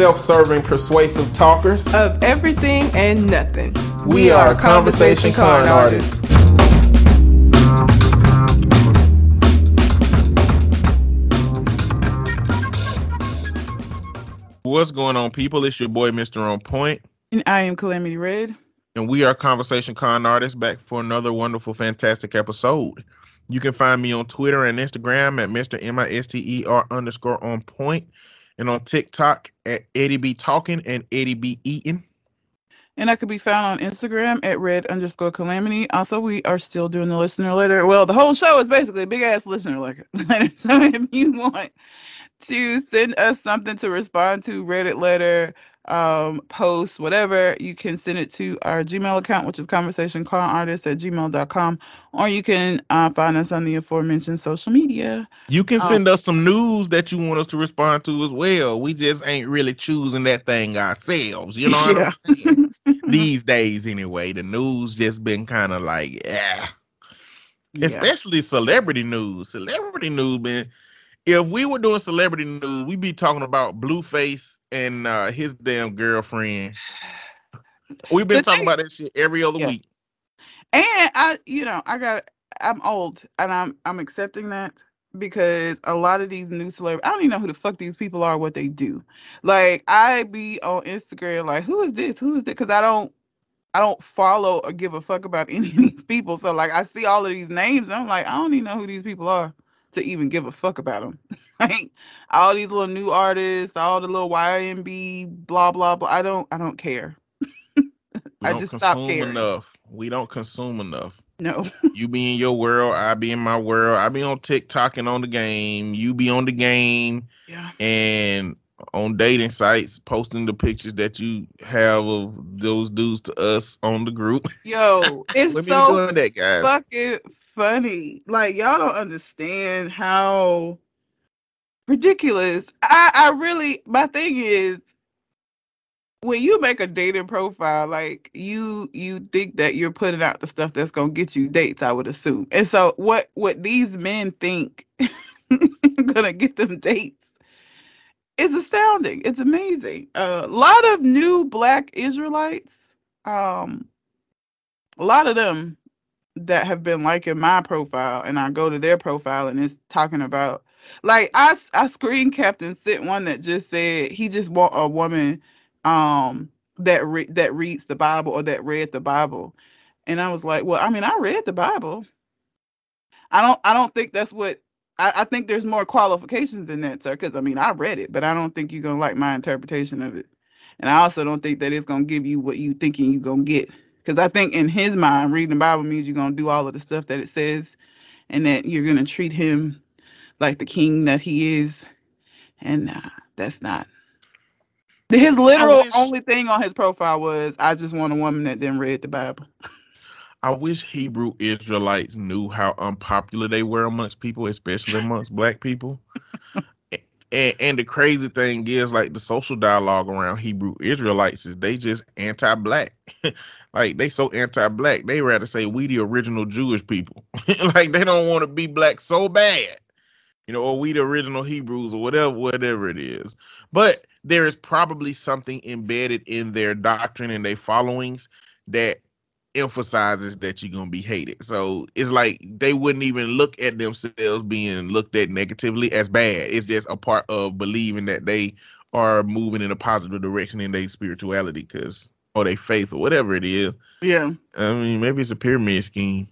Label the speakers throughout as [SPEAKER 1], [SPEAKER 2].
[SPEAKER 1] self serving, persuasive talkers
[SPEAKER 2] of everything and nothing.
[SPEAKER 1] We, we are, are Conversation, Con, Con artists. artists. What's going on, people? It's your boy, Mr. On Point.
[SPEAKER 2] And I am Calamity Red.
[SPEAKER 1] And we are Conversation Con Artists back for another wonderful, fantastic episode. You can find me on Twitter and Instagram at Mr. M I S T E R underscore on point and on TikTok at Eddie B Talking and Eddie B Eating.
[SPEAKER 2] And I could be found on Instagram at red underscore calamity. Also, we are still doing the listener letter. Well, the whole show is basically a big ass listener letter. so if you want to send us something to respond to, Reddit letter, um, post, whatever, you can send it to our Gmail account, which is conversationconartist at gmail.com, or you can uh, find us on the aforementioned social media.
[SPEAKER 1] You can send um, us some news that you want us to respond to as well. We just ain't really choosing that thing ourselves. You know yeah. These days, anyway, the news just been kind of like, yeah. yeah. Especially celebrity news. Celebrity news been if we were doing celebrity news, we'd be talking about Blueface and uh, his damn girlfriend. We've been talking about that shit every other yeah. week.
[SPEAKER 2] And I, you know, I got, I'm old, and I'm, I'm accepting that because a lot of these new celebrities, I don't even know who the fuck these people are, what they do. Like I be on Instagram, like, who is this? Who is this? Because I don't, I don't follow or give a fuck about any of these people. So like, I see all of these names, and I'm like, I don't even know who these people are to even give a fuck about them. like all these little new artists, all the little YNB, blah blah blah. I don't I don't care. I just stop caring.
[SPEAKER 1] enough. We don't consume enough.
[SPEAKER 2] No.
[SPEAKER 1] you be in your world, I be in my world. I be on TikTok and on the game. You be on the game.
[SPEAKER 2] Yeah.
[SPEAKER 1] And on dating sites, posting the pictures that you have of those dudes to us on the group.
[SPEAKER 2] Yo, it's so that, guys. fucking funny. Like y'all don't understand how ridiculous. I I really my thing is when you make a dating profile, like you you think that you're putting out the stuff that's gonna get you dates, I would assume. And so what what these men think gonna get them dates is astounding. It's amazing. A lot of new black Israelites, um, a lot of them that have been liking my profile and I go to their profile and it's talking about like I I screen capped and sent one that just said he just want a woman um that re- that reads the Bible or that read the Bible. And I was like, well, I mean, I read the Bible. I don't I don't think that's what I, I think there's more qualifications than that, sir. Because I mean, I read it, but I don't think you're gonna like my interpretation of it. And I also don't think that it's gonna give you what you thinking you're gonna get. Because I think in his mind, reading the Bible means you're going to do all of the stuff that it says and that you're going to treat him like the king that he is. And uh, that's not. His literal wish, only thing on his profile was, I just want a woman that then read the Bible.
[SPEAKER 1] I wish Hebrew Israelites knew how unpopular they were amongst people, especially amongst black people. And, and the crazy thing is, like the social dialogue around Hebrew Israelites is they just anti-black. like they so anti-black, they rather say we the original Jewish people. like they don't want to be black so bad, you know, or we the original Hebrews or whatever, whatever it is. But there is probably something embedded in their doctrine and their followings that emphasizes that you're gonna be hated. So it's like they wouldn't even look at themselves being looked at negatively as bad. It's just a part of believing that they are moving in a positive direction in their spirituality because or their faith or whatever it is.
[SPEAKER 2] Yeah.
[SPEAKER 1] I mean, maybe it's a pyramid scheme.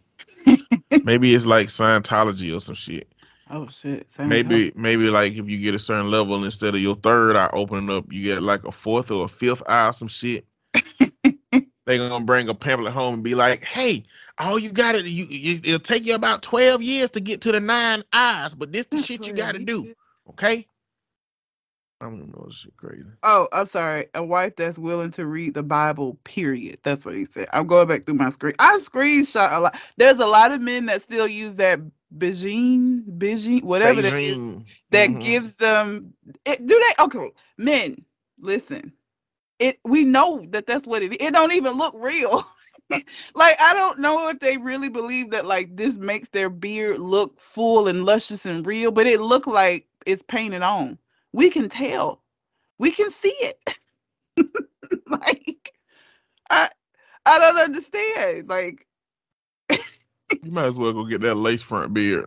[SPEAKER 1] maybe it's like Scientology or some shit.
[SPEAKER 2] Oh shit.
[SPEAKER 1] maybe maybe like if you get a certain level instead of your third eye opening up, you get like a fourth or a fifth eye or some shit they're gonna bring a pamphlet home and be like, "Hey, all you got to you, you it'll take you about twelve years to get to the nine eyes, but this the shit you got to do, okay?" I don't know shit crazy.
[SPEAKER 2] Oh, I'm sorry. A wife that's willing to read the Bible. Period. That's what he said. I'm going back through my screen. I screenshot a lot. There's a lot of men that still use that Beijing, Beijing, whatever Beijing. that is, that mm-hmm. gives them. It, do they? Okay, men, listen it we know that that's what it it don't even look real like i don't know if they really believe that like this makes their beard look full and luscious and real but it look like it's painted on we can tell We can see it. like I I don't understand. Like
[SPEAKER 1] you might as well go get that lace front beard.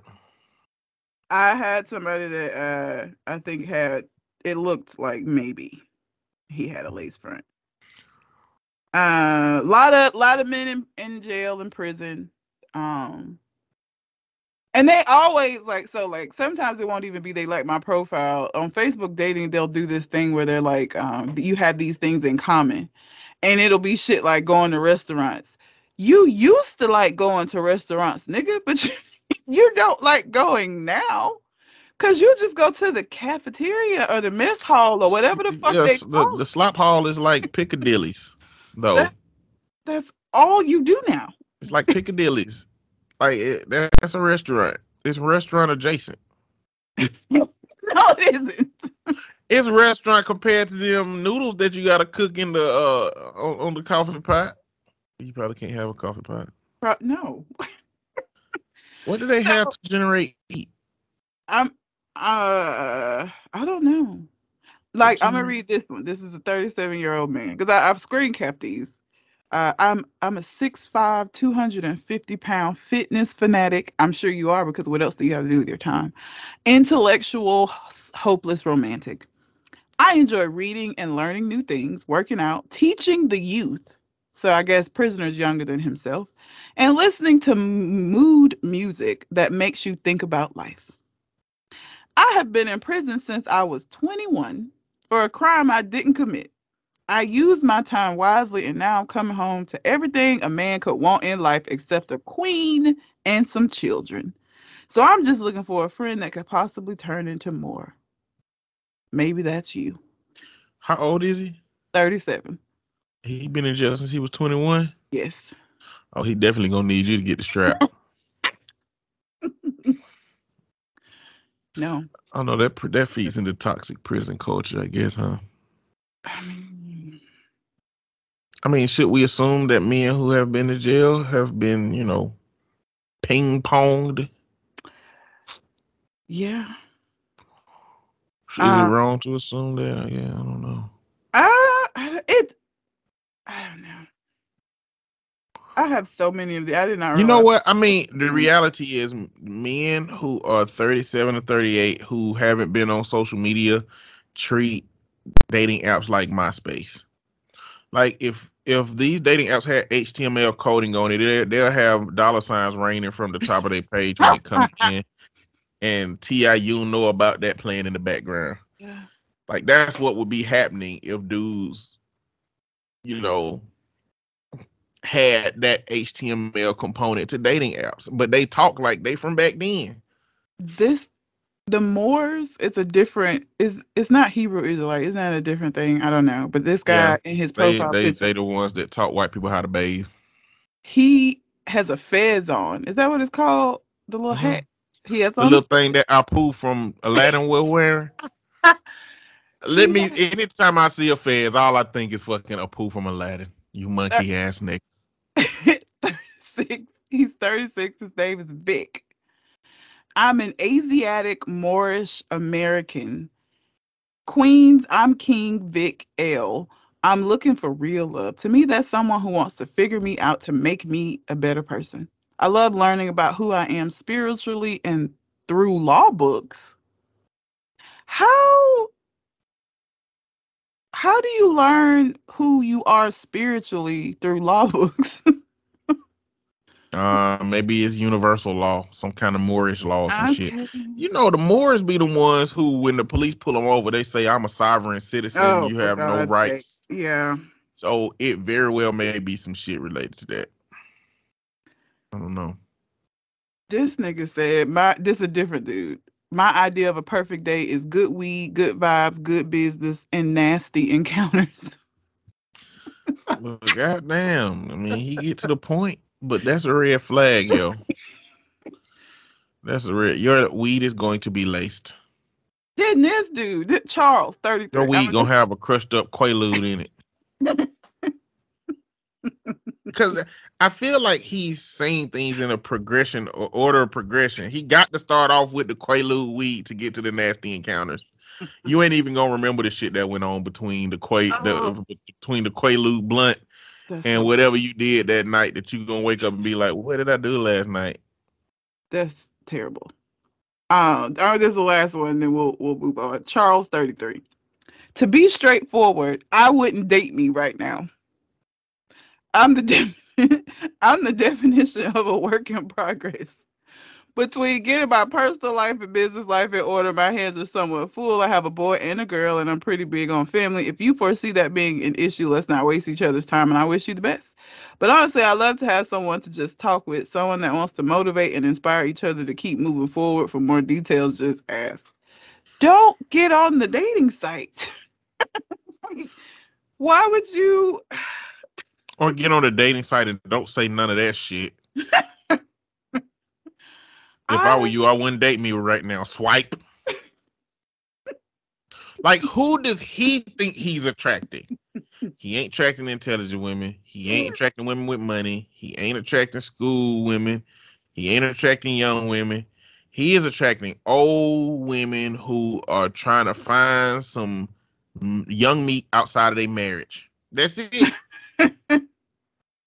[SPEAKER 2] I had somebody that uh I think had it looked like maybe he had a lace front. A uh, lot of lot of men in, in jail in prison. Um and they always like so like sometimes it won't even be they like my profile on Facebook dating they'll do this thing where they're like um you have these things in common and it'll be shit like going to restaurants. You used to like going to restaurants, nigga, but you, you don't like going now. Cause you just go to the cafeteria or the mess hall or whatever the fuck yes, they
[SPEAKER 1] call the, the slop hall is like Piccadilly's, though.
[SPEAKER 2] That's, that's all you do now.
[SPEAKER 1] It's like Piccadilly's. Like it, that's a restaurant. It's restaurant adjacent.
[SPEAKER 2] no, it isn't.
[SPEAKER 1] It's a restaurant compared to them noodles that you gotta cook in the uh on, on the coffee pot. You probably can't have a coffee pot.
[SPEAKER 2] Pro- no.
[SPEAKER 1] what do they have to generate heat?
[SPEAKER 2] I'm uh I don't know. Like I'm gonna read this one. This is a 37 year old man because I've screen capped these. Uh, I'm I'm a 6'5", 250 pound fitness fanatic. I'm sure you are because what else do you have to do with your time? Intellectual, hopeless romantic. I enjoy reading and learning new things, working out, teaching the youth. So I guess prisoners younger than himself, and listening to mood music that makes you think about life. I have been in prison since I was 21 for a crime I didn't commit. I used my time wisely, and now I'm coming home to everything a man could want in life except a queen and some children. So I'm just looking for a friend that could possibly turn into more. Maybe that's you.
[SPEAKER 1] How old is he?
[SPEAKER 2] 37.
[SPEAKER 1] He been in jail since he was 21?
[SPEAKER 2] Yes.
[SPEAKER 1] Oh, he definitely gonna need you to get the strap.
[SPEAKER 2] no.
[SPEAKER 1] I know that that feeds into toxic prison culture, I guess, huh? I mean, I mean, should we assume that men who have been to jail have been, you know, ping ponged?
[SPEAKER 2] Yeah.
[SPEAKER 1] Is uh, it wrong to assume that? Yeah, I don't know.
[SPEAKER 2] Uh, it. I don't know. I have so many of the. I did not.
[SPEAKER 1] You know what? I mean, the mm-hmm. reality is, men who are thirty-seven or thirty-eight who haven't been on social media treat dating apps like MySpace. Like if if these dating apps had HTML coding on it, they'll have dollar signs raining from the top of their page when it comes in, and TIU know about that playing in the background. Yeah. Like that's what would be happening if dudes, you know, had that HTML component to dating apps, but they talk like they from back then.
[SPEAKER 2] This the Moors it's a different it's it's not Hebrew Israelite. Isn't that a different thing? I don't know. But this guy yeah, in his profile
[SPEAKER 1] they, they, picture, they the ones that taught white people how to bathe.
[SPEAKER 2] He has a fez on. Is that what it's called? The little mm-hmm. hat he has
[SPEAKER 1] on. The little thing that I pull from Aladdin will wear. Let me anytime I see a fez, all I think is fucking Abu from Aladdin. You monkey ass nigga.
[SPEAKER 2] 36. He's 36. His name is Vic. I'm an Asiatic Moorish American. Queens, I'm King Vic L. I'm looking for real love. To me, that's someone who wants to figure me out to make me a better person. I love learning about who I am spiritually and through law books. How how do you learn who you are spiritually through law books?
[SPEAKER 1] Uh, maybe it's universal law, some kind of Moorish law, some okay. shit. You know, the Moors be the ones who, when the police pull them over, they say, "I'm a sovereign citizen. Oh, you have no rights."
[SPEAKER 2] Sake. Yeah.
[SPEAKER 1] So it very well may be some shit related to that. I don't know.
[SPEAKER 2] This nigga said, "My this is a different dude. My idea of a perfect day is good weed, good vibes, good business, and nasty encounters."
[SPEAKER 1] well, goddamn! I mean, he get to the point. But that's a red flag, yo. that's a red. Your weed is going to be laced.
[SPEAKER 2] Didn't this dude, Charles, 33.
[SPEAKER 1] Your weed gonna have a crushed up Quaalude in it. Because I feel like he's saying things in a progression or order of progression. He got to start off with the Quaalude weed to get to the nasty encounters. you ain't even gonna remember the shit that went on between the Quay, oh. the, between the Quaalude blunt That's and so whatever you did that night. That you're gonna wake up and be like, "What did I do last night?"
[SPEAKER 2] That's terrible. Um, all right, this is the last one, then we'll we'll move on. Charles, thirty three. To be straightforward, I wouldn't date me right now. I'm the de- I'm the definition of a work in progress. Between getting my personal life and business life in order, my hands are somewhat full. I have a boy and a girl, and I'm pretty big on family. If you foresee that being an issue, let's not waste each other's time, and I wish you the best. But honestly, I love to have someone to just talk with, someone that wants to motivate and inspire each other to keep moving forward. For more details, just ask. Don't get on the dating site. Why would you?
[SPEAKER 1] Or get on a dating site and don't say none of that shit. If I, I were you, I wouldn't date me right now. Swipe. like, who does he think he's attracting? He ain't attracting intelligent women. He ain't attracting women with money. He ain't attracting school women. He ain't attracting young women. He is attracting old women who are trying to find some young meat outside of their marriage. That's it.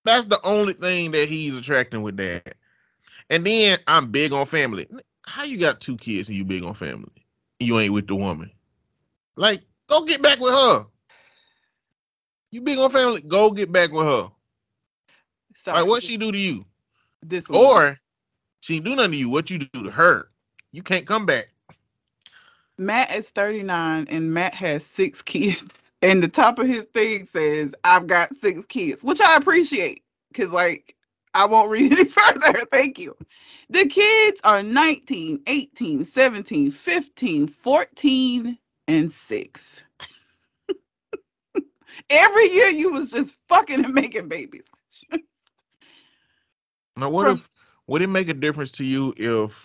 [SPEAKER 1] That's the only thing that he's attracting with that. And then I'm big on family. How you got two kids and you big on family? You ain't with the woman. Like, go get back with her. You big on family, go get back with her. Sorry. Like, what she do to you? This. Or she ain't do nothing to you. What you do to her? You can't come back.
[SPEAKER 2] Matt is 39 and Matt has six kids. And the top of his thing says, I've got six kids, which I appreciate. Cause like I won't read any further. Thank you. The kids are 19, 18, 17, 15, 14, and 6. Every year you was just fucking and making babies.
[SPEAKER 1] now what From, if would it make a difference to you if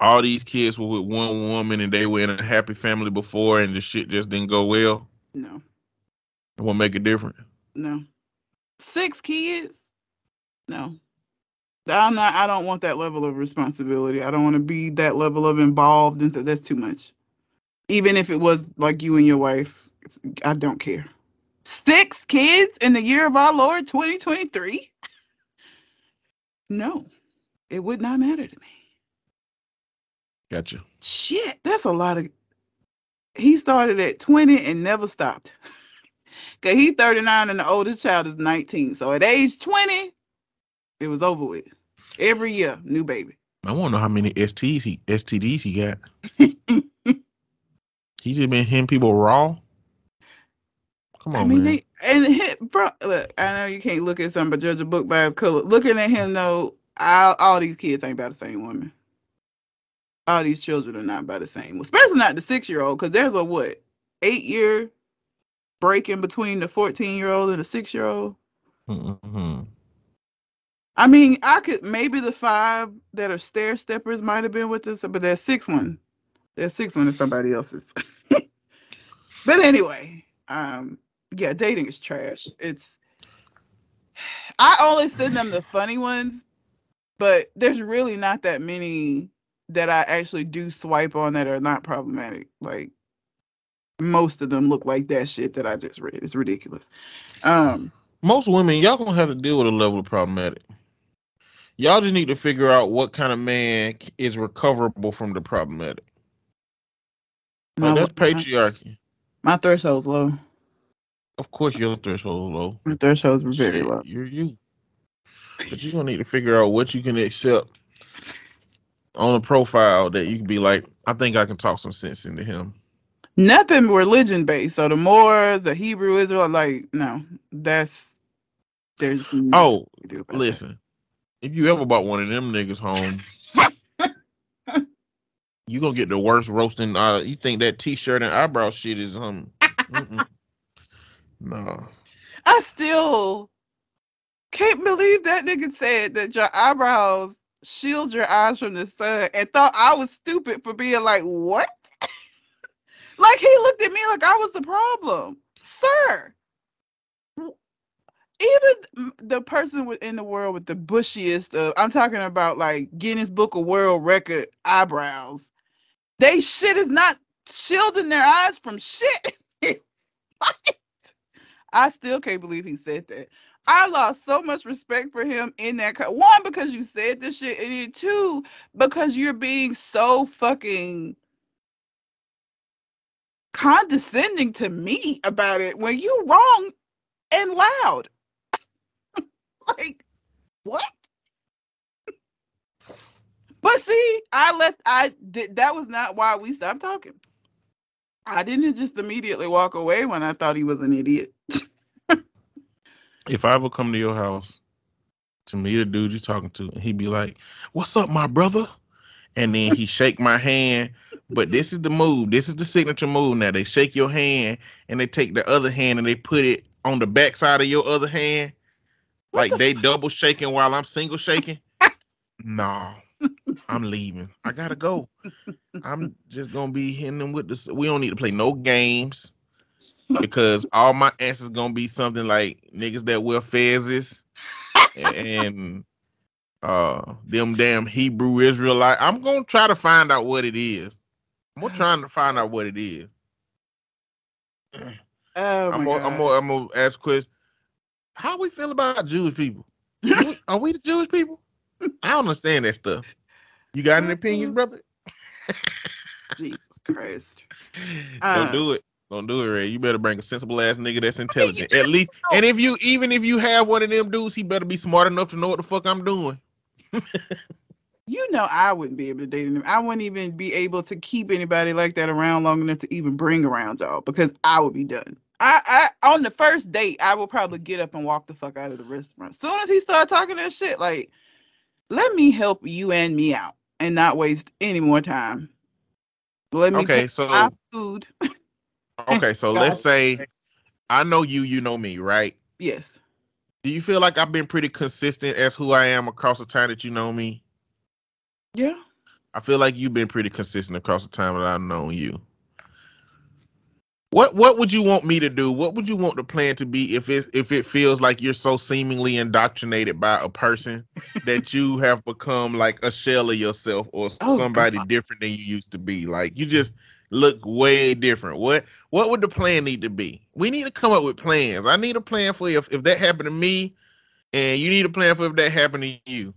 [SPEAKER 1] all these kids were with one woman and they were in a happy family before and the shit just didn't go well?
[SPEAKER 2] No.
[SPEAKER 1] It won't make a difference.
[SPEAKER 2] No. Six kids? No. I'm not I don't want that level of responsibility. I don't want to be that level of involved into that's too much. Even if it was like you and your wife, I don't care. Six kids in the year of our Lord 2023? No. It would not matter to me.
[SPEAKER 1] Gotcha.
[SPEAKER 2] Shit, that's a lot of he started at 20 and never stopped. Cause he's 39 and the oldest child is 19. So at age 20, it was over with. Every year, new baby.
[SPEAKER 1] I want to know how many STs he STDs he got. He's just been hitting people raw. Come on, I mean, man. They,
[SPEAKER 2] and hit, bro. Look, I know you can't look at something but judge a book by its color. Looking at him, though, all, all these kids ain't by the same woman. All these children are not by the same, especially not the six year old, because there's a what eight year break in between the 14 year old and the six year old. Mm-hmm. I mean, I could maybe the five that are stair steppers might have been with us, but there's six one. There's six one is somebody else's. but anyway, um, yeah, dating is trash. It's I only send them the funny ones, but there's really not that many that I actually do swipe on that are not problematic. Like most of them look like that shit that I just read. It's ridiculous. Um
[SPEAKER 1] most women, y'all gonna have to deal with a level of problematic. Y'all just need to figure out what kind of man is recoverable from the problematic. Like, that's patriarchy.
[SPEAKER 2] My, my threshold's low.
[SPEAKER 1] Of course, your threshold low.
[SPEAKER 2] My thresholds very Shit, low.
[SPEAKER 1] You're you. But you're gonna need to figure out what you can accept on a profile that you can be like, I think I can talk some sense into him.
[SPEAKER 2] Nothing religion based. So the more the Hebrew Israel, like no, that's there's.
[SPEAKER 1] Oh, listen if you ever bought one of them niggas home, you gonna get the worst roasting. Uh, you think that t-shirt and eyebrow shit is um? no.
[SPEAKER 2] I still can't believe that nigga said that your eyebrows shield your eyes from the sun and thought I was stupid for being like, what? Like he looked at me like I was the problem. Sir, even the person in the world with the bushiest of, I'm talking about like Guinness Book of World Record eyebrows They shit is not shielding their eyes from shit. I still can't believe he said that. I lost so much respect for him in that. Co- One, because you said this shit, and two, because you're being so fucking condescending to me about it when you wrong and loud. like, what? but see, I let I did that was not why we stopped talking. I didn't just immediately walk away when I thought he was an idiot.
[SPEAKER 1] if I ever come to your house to meet a dude you're talking to, and he'd be like, "What's up, my brother?" and then he shake my hand. But this is the move. This is the signature move. Now they shake your hand and they take the other hand and they put it on the backside of your other hand, what like the they double shaking while I'm single shaking. no, I'm leaving. I gotta go. I'm just gonna be hitting them with this. We don't need to play no games because all my answers gonna be something like niggas that wear fezzes and uh them damn Hebrew Israelite. I'm gonna try to find out what it is. I'm trying to find out what it is.
[SPEAKER 2] Oh
[SPEAKER 1] I'm gonna, I'm gonna I'm gonna ask Chris, how we feel about Jewish people? Are we the Jewish people? I don't understand that stuff. You got an opinion, brother?
[SPEAKER 2] Jesus Christ.
[SPEAKER 1] Don't uh, do it. Don't do it, Ray. You better bring a sensible ass nigga that's intelligent. At least, and if you even if you have one of them dudes, he better be smart enough to know what the fuck I'm doing.
[SPEAKER 2] you know, I wouldn't be able to date him. I wouldn't even be able to keep anybody like that around long enough to even bring around y'all because I would be done. I, I on the first date, I will probably get up and walk the fuck out of the restaurant. As soon as he started talking that shit, like, let me help you and me out and not waste any more time. Let me
[SPEAKER 1] okay, so
[SPEAKER 2] my food.
[SPEAKER 1] okay, so let's say I know you, you know me, right?
[SPEAKER 2] Yes.
[SPEAKER 1] Do you feel like I've been pretty consistent as who I am across the time that you know me?
[SPEAKER 2] Yeah.
[SPEAKER 1] I feel like you've been pretty consistent across the time that I've known you. What what would you want me to do? What would you want the plan to be if it if it feels like you're so seemingly indoctrinated by a person that you have become like a shell of yourself or oh, somebody God. different than you used to be? Like you just look way different. What what would the plan need to be? We need to come up with plans. I need a plan for if if that happened to me, and you need a plan for if that happened to you.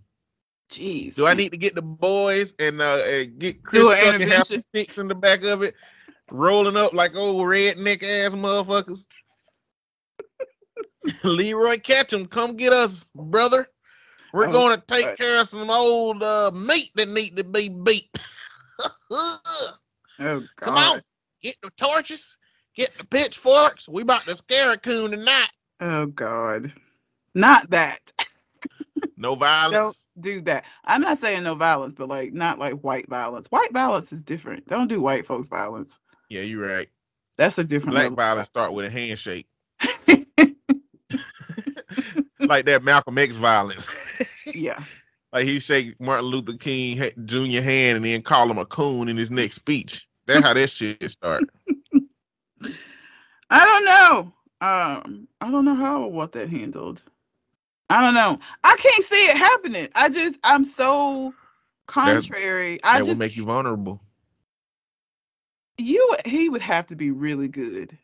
[SPEAKER 2] Jeez.
[SPEAKER 1] Do I need to get the boys and uh and get Chris and have some sticks in the back of it, rolling up like old redneck ass motherfuckers? Leroy catch Ketchum, come get us, brother. We're oh, going to take right. care of some old uh, meat that need to be beat.
[SPEAKER 2] Oh, God.
[SPEAKER 1] Come on, get the torches, get the pitchforks. We about to scare a coon tonight.
[SPEAKER 2] Oh God, not that.
[SPEAKER 1] no violence.
[SPEAKER 2] Don't do that. I'm not saying no violence, but like not like white violence. White violence is different. Don't do white folks violence.
[SPEAKER 1] Yeah, you're right.
[SPEAKER 2] That's a different.
[SPEAKER 1] Black violence start with a handshake. like that Malcolm X violence.
[SPEAKER 2] yeah.
[SPEAKER 1] Like he shake Martin Luther King Jr. hand and then call him a coon in his next speech. That's how that shit start.
[SPEAKER 2] I don't know. Um, I don't know how I want that handled. I don't know. I can't see it happening. I just I'm so contrary.
[SPEAKER 1] That, that
[SPEAKER 2] I just
[SPEAKER 1] will make you vulnerable.
[SPEAKER 2] You he would have to be really good.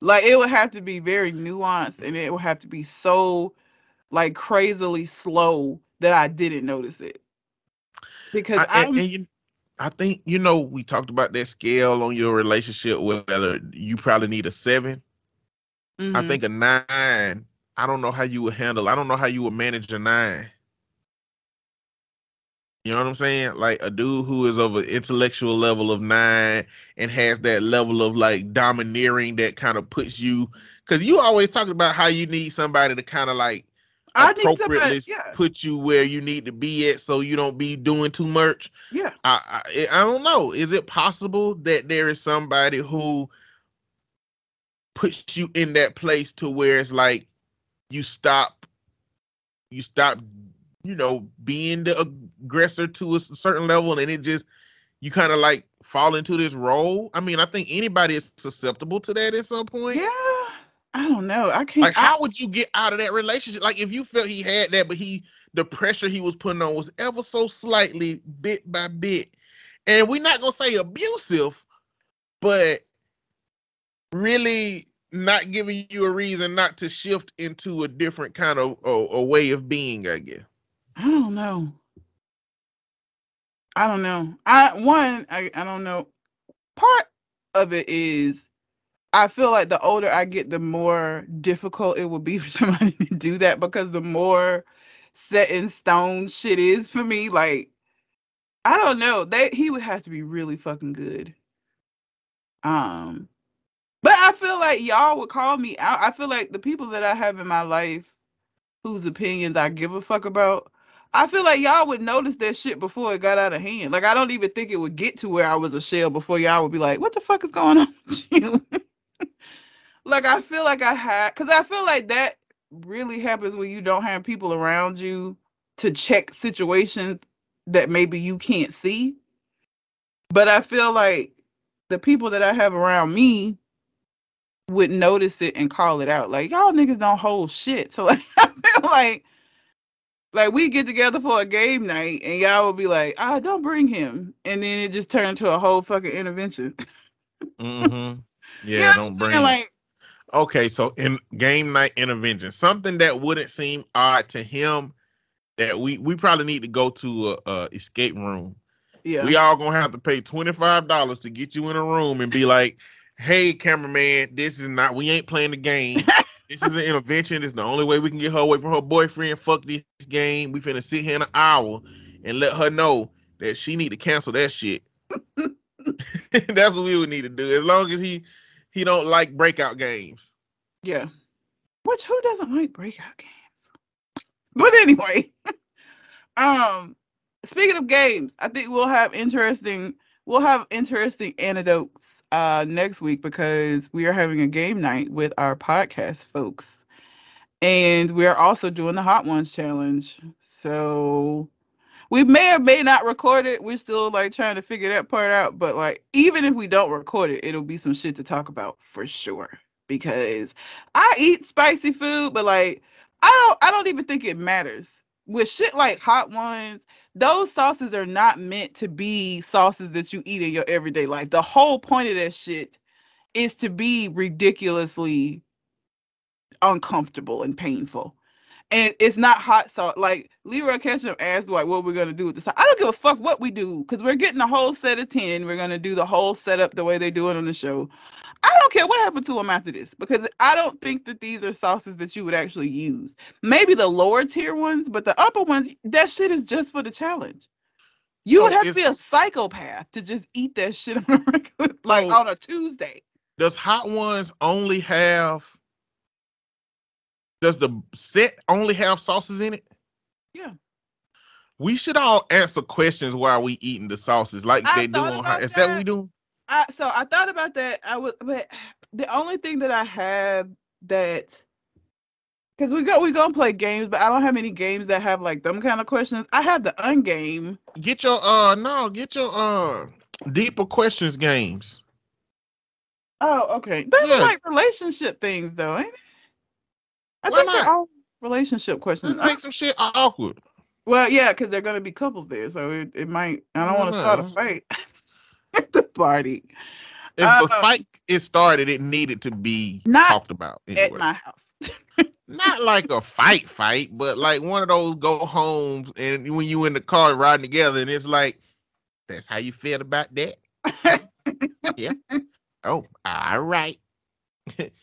[SPEAKER 2] Like it would have to be very nuanced and it would have to be so like crazily slow that I didn't notice it. Because I,
[SPEAKER 1] and, and you, I think you know we talked about that scale on your relationship. Whether you probably need a 7 mm-hmm. I think a nine. I don't know how you would handle. I don't know how you would manage a nine. You know what I'm saying? Like a dude who is of an intellectual level of nine and has that level of like domineering that kind of puts you. Because you always talk about how you need somebody to kind of like I appropriately yeah. put you where you need to be at so you don't be doing too much.
[SPEAKER 2] Yeah.
[SPEAKER 1] I, I eh, I don't know. Is it possible that there is somebody who puts you in that place to where it's like you stop you stop you know being the aggressor to a certain level and it just you kind of like fall into this role i mean i think anybody is susceptible to that at some point
[SPEAKER 2] yeah I don't know. I can't.
[SPEAKER 1] Like, how would you get out of that relationship? Like, if you felt he had that, but he, the pressure he was putting on was ever so slightly, bit by bit, and we're not gonna say abusive, but really not giving you a reason not to shift into a different kind of a, a way of being, I guess.
[SPEAKER 2] I don't know. I don't know. I one, I, I don't know. Part of it is I feel like the older I get, the more difficult it will be for somebody to do that because the more set in stone shit is for me. Like, I don't know. They he would have to be really fucking good. Um, but I feel like y'all would call me out. I feel like the people that I have in my life whose opinions I give a fuck about, I feel like y'all would notice that shit before it got out of hand. Like I don't even think it would get to where I was a shell before y'all would be like, "What the fuck is going on with you?" like I feel like I had, cause I feel like that really happens when you don't have people around you to check situations that maybe you can't see. But I feel like the people that I have around me would notice it and call it out. Like y'all niggas don't hold shit. So like I feel like like we get together for a game night and y'all would be like, ah, don't bring him. And then it just turned into a whole fucking intervention.
[SPEAKER 1] mm-hmm. Yeah, you know don't bring him. like okay, so in game night intervention, something that wouldn't seem odd to him that we we probably need to go to a, a escape room. Yeah. We all gonna have to pay twenty five dollars to get you in a room and be like, "Hey, cameraman, this is not. We ain't playing the game. this is an intervention. This is the only way we can get her away from her boyfriend. Fuck this game. We finna sit here in an hour and let her know that she need to cancel that shit. That's what we would need to do. As long as he he don't like breakout games.
[SPEAKER 2] Yeah. Which who doesn't like breakout games? But anyway, um, speaking of games, I think we'll have interesting we'll have interesting anecdotes uh next week because we are having a game night with our podcast folks. And we're also doing the Hot Ones challenge. So we may or may not record it. We're still like trying to figure that part out. But like even if we don't record it, it'll be some shit to talk about for sure. Because I eat spicy food, but like I don't I don't even think it matters. With shit like hot ones, those sauces are not meant to be sauces that you eat in your everyday life. The whole point of that shit is to be ridiculously uncomfortable and painful. And it's not hot sauce. Like Leroy Ketchum asked, like, what we're gonna do with this. I don't give a fuck what we do, because we're getting a whole set of 10. We're gonna do the whole setup the way they do it on the show. I don't care what happened to them after this because I don't think that these are sauces that you would actually use. Maybe the lower tier ones, but the upper ones, that shit is just for the challenge. You so would have to be a psychopath to just eat that shit on a regular, like so on a Tuesday.
[SPEAKER 1] Does Hot Ones only have? Does the set only have sauces in it?
[SPEAKER 2] Yeah.
[SPEAKER 1] We should all answer questions while we eating the sauces, like I they do on her. Is that what we do?
[SPEAKER 2] I so I thought about that. I would, but the only thing that I have that because we go we gonna play games, but I don't have any games that have like them kind of questions. I have the ungame.
[SPEAKER 1] Get your uh no, get your uh deeper questions games.
[SPEAKER 2] Oh, okay. That's yeah. like relationship things though, ain't it? I Why think not? they're all relationship questions.
[SPEAKER 1] Let's make some shit awkward.
[SPEAKER 2] Well, yeah, because they're gonna be couples there, so it, it might. I don't want to start a fight. at the party.
[SPEAKER 1] If uh, a fight is started, it needed to be not talked about
[SPEAKER 2] anyway. at my house.
[SPEAKER 1] not like a fight fight, but like one of those go homes and when you in the car riding together and it's like, that's how you feel about that. yeah. Oh, all right.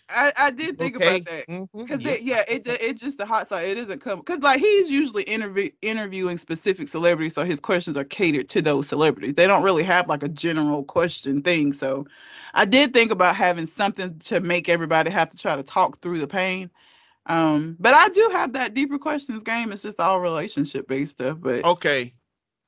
[SPEAKER 2] I, I did think okay. about that because mm-hmm. yeah. yeah, it it's just the hot side. It doesn't come because like he's usually interview interviewing specific celebrities, so his questions are catered to those celebrities. They don't really have like a general question thing. So I did think about having something to make everybody have to try to talk through the pain. Um, but I do have that deeper questions game. It's just all relationship based stuff. But
[SPEAKER 1] okay,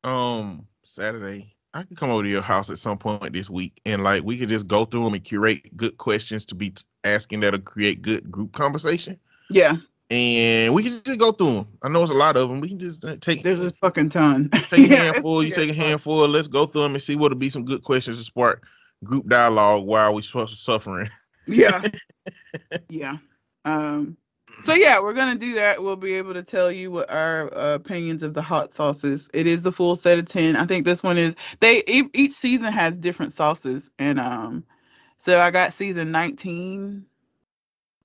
[SPEAKER 1] um, Saturday I can come over to your house at some point this week and like we could just go through them and curate good questions to be asking that'll create good group conversation.
[SPEAKER 2] Yeah.
[SPEAKER 1] And we can just go through them. I know it's a lot of them. We can just uh, take.
[SPEAKER 2] There's a fucking ton.
[SPEAKER 1] Take a handful. you take a handful. Let's go through them and see what'll be some good questions to spark group dialogue while we suffering.
[SPEAKER 2] Yeah. yeah. Um. So yeah, we're gonna do that. We'll be able to tell you what our uh, opinions of the hot sauces. It is the full set of ten. I think this one is. They each season has different sauces, and um, so I got season nineteen.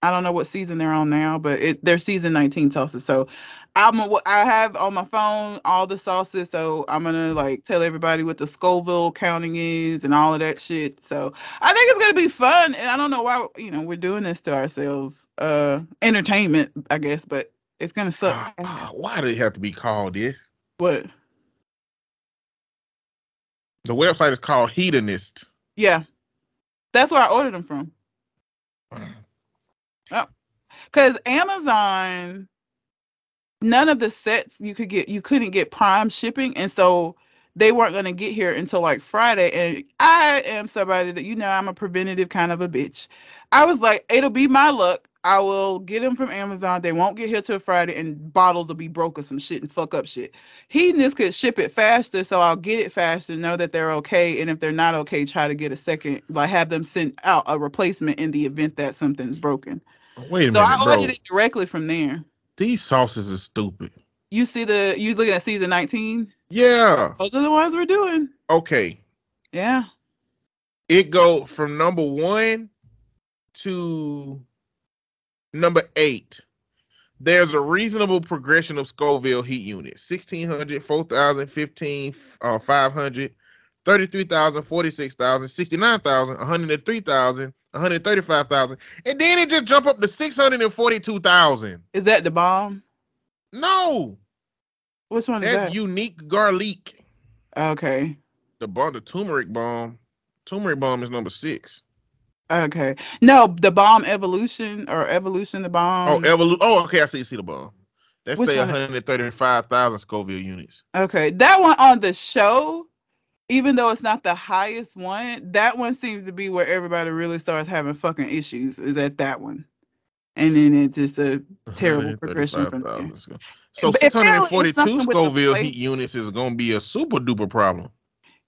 [SPEAKER 2] I don't know what season they're on now, but it they're season nineteen sauces. So I'm a, I have on my phone all the sauces, so I'm gonna like tell everybody what the Scoville counting is and all of that shit. So I think it's gonna be fun, and I don't know why you know we're doing this to ourselves. Uh, entertainment, I guess, but it's gonna suck.
[SPEAKER 1] Ah, ah, why did it have to be called this?
[SPEAKER 2] What?
[SPEAKER 1] The website is called Heatonist.
[SPEAKER 2] Yeah, that's where I ordered them from. Mm. Because Amazon none of the sets you could get you couldn't get prime shipping and so they weren't going to get here until like friday and i am somebody that you know i'm a preventative kind of a bitch. I was like it'll be my luck. I will get them from amazon. They won't get here till friday and bottles will be broke or some shit and fuck up shit. Heatonist could ship it faster so i'll get it faster know that they're okay and if they're not okay try to get a second like have them send out a replacement in the event that something's broken
[SPEAKER 1] wait a so minute
[SPEAKER 2] so i ordered it directly from there
[SPEAKER 1] these sauces are stupid.
[SPEAKER 2] You see the you looking at season 19?
[SPEAKER 1] Yeah.
[SPEAKER 2] Those are the ones we're doing.
[SPEAKER 1] Okay.
[SPEAKER 2] Yeah.
[SPEAKER 1] It go from number one to number eight. There's a reasonable progression of Scoville heat units 1600, 4000, 15, uh, 500, 33,000, 46,000, 69,000, 103,000, 135,000. And then it just jump up to 642,000.
[SPEAKER 2] Is that the bomb?
[SPEAKER 1] No.
[SPEAKER 2] Which one
[SPEAKER 1] That's
[SPEAKER 2] that?
[SPEAKER 1] unique garlic.
[SPEAKER 2] Okay.
[SPEAKER 1] The bomb, the turmeric bomb. Turmeric bomb is number six.
[SPEAKER 2] Okay. No, the bomb evolution or evolution the bomb.
[SPEAKER 1] Oh, evolution. Oh, okay. I see. See the bomb. That's say 135,000 Scoville units.
[SPEAKER 2] Okay, that one on the show even though it's not the highest one, that one seems to be where everybody really starts having fucking issues. Is at that one, and then it's just a terrible progression from there.
[SPEAKER 1] So six hundred and forty-two Scoville heat units is going to be a super duper problem.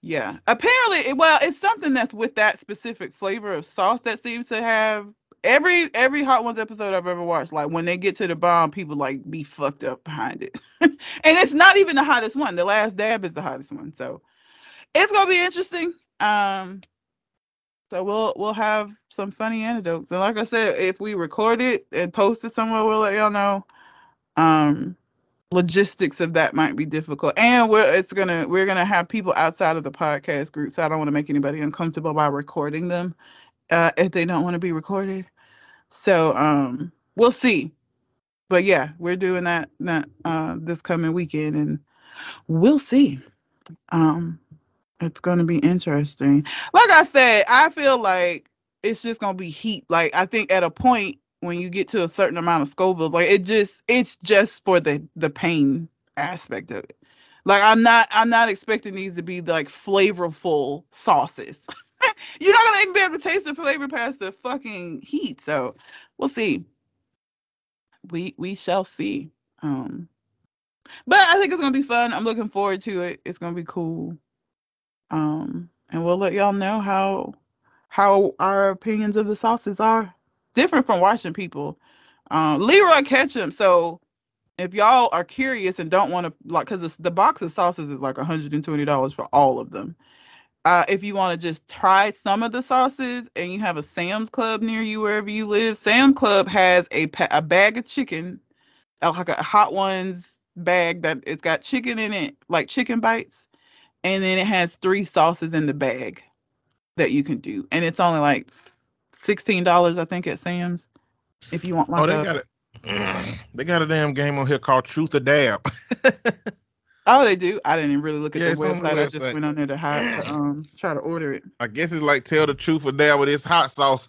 [SPEAKER 2] Yeah, apparently, well, it's something that's with that specific flavor of sauce that seems to have every every Hot Ones episode I've ever watched. Like when they get to the bomb, people like be fucked up behind it, and it's not even the hottest one. The last dab is the hottest one, so it's gonna be interesting. Um, so we'll we'll have some funny anecdotes. And like I said, if we record it and post it somewhere, we'll let y'all know. Um, logistics of that might be difficult, and we're it's gonna we're gonna have people outside of the podcast group. So I don't want to make anybody uncomfortable by recording them uh, if they don't want to be recorded. So um, we'll see. But yeah, we're doing that that uh, this coming weekend, and we'll see. Um, it's gonna be interesting. Like I said, I feel like it's just gonna be heat. Like I think at a point when you get to a certain amount of Scoville, like it just it's just for the the pain aspect of it. Like I'm not I'm not expecting these to be like flavorful sauces. You're not gonna even be able to taste the flavor past the fucking heat. So we'll see. We we shall see. Um but I think it's gonna be fun. I'm looking forward to it. It's gonna be cool. Um, and we'll let y'all know how how our opinions of the sauces are different from watching people. Um, Leroy Ketchum. So if y'all are curious and don't want to like, because the box of sauces is like $120 for all of them. Uh, if you want to just try some of the sauces and you have a Sam's Club near you wherever you live, Sam Club has a a bag of chicken, uh, like a hot ones bag that it's got chicken in it, like chicken bites and then it has three sauces in the bag that you can do, and it's only like sixteen dollars, I think, at Sam's. If you want like
[SPEAKER 1] oh, they a, got it. They got a damn game on here called Truth or Dab.
[SPEAKER 2] oh, they do. I didn't really look at yeah, the website. I just went on there to, to um try to order it.
[SPEAKER 1] I guess it's like tell the truth or dab with this hot sauce.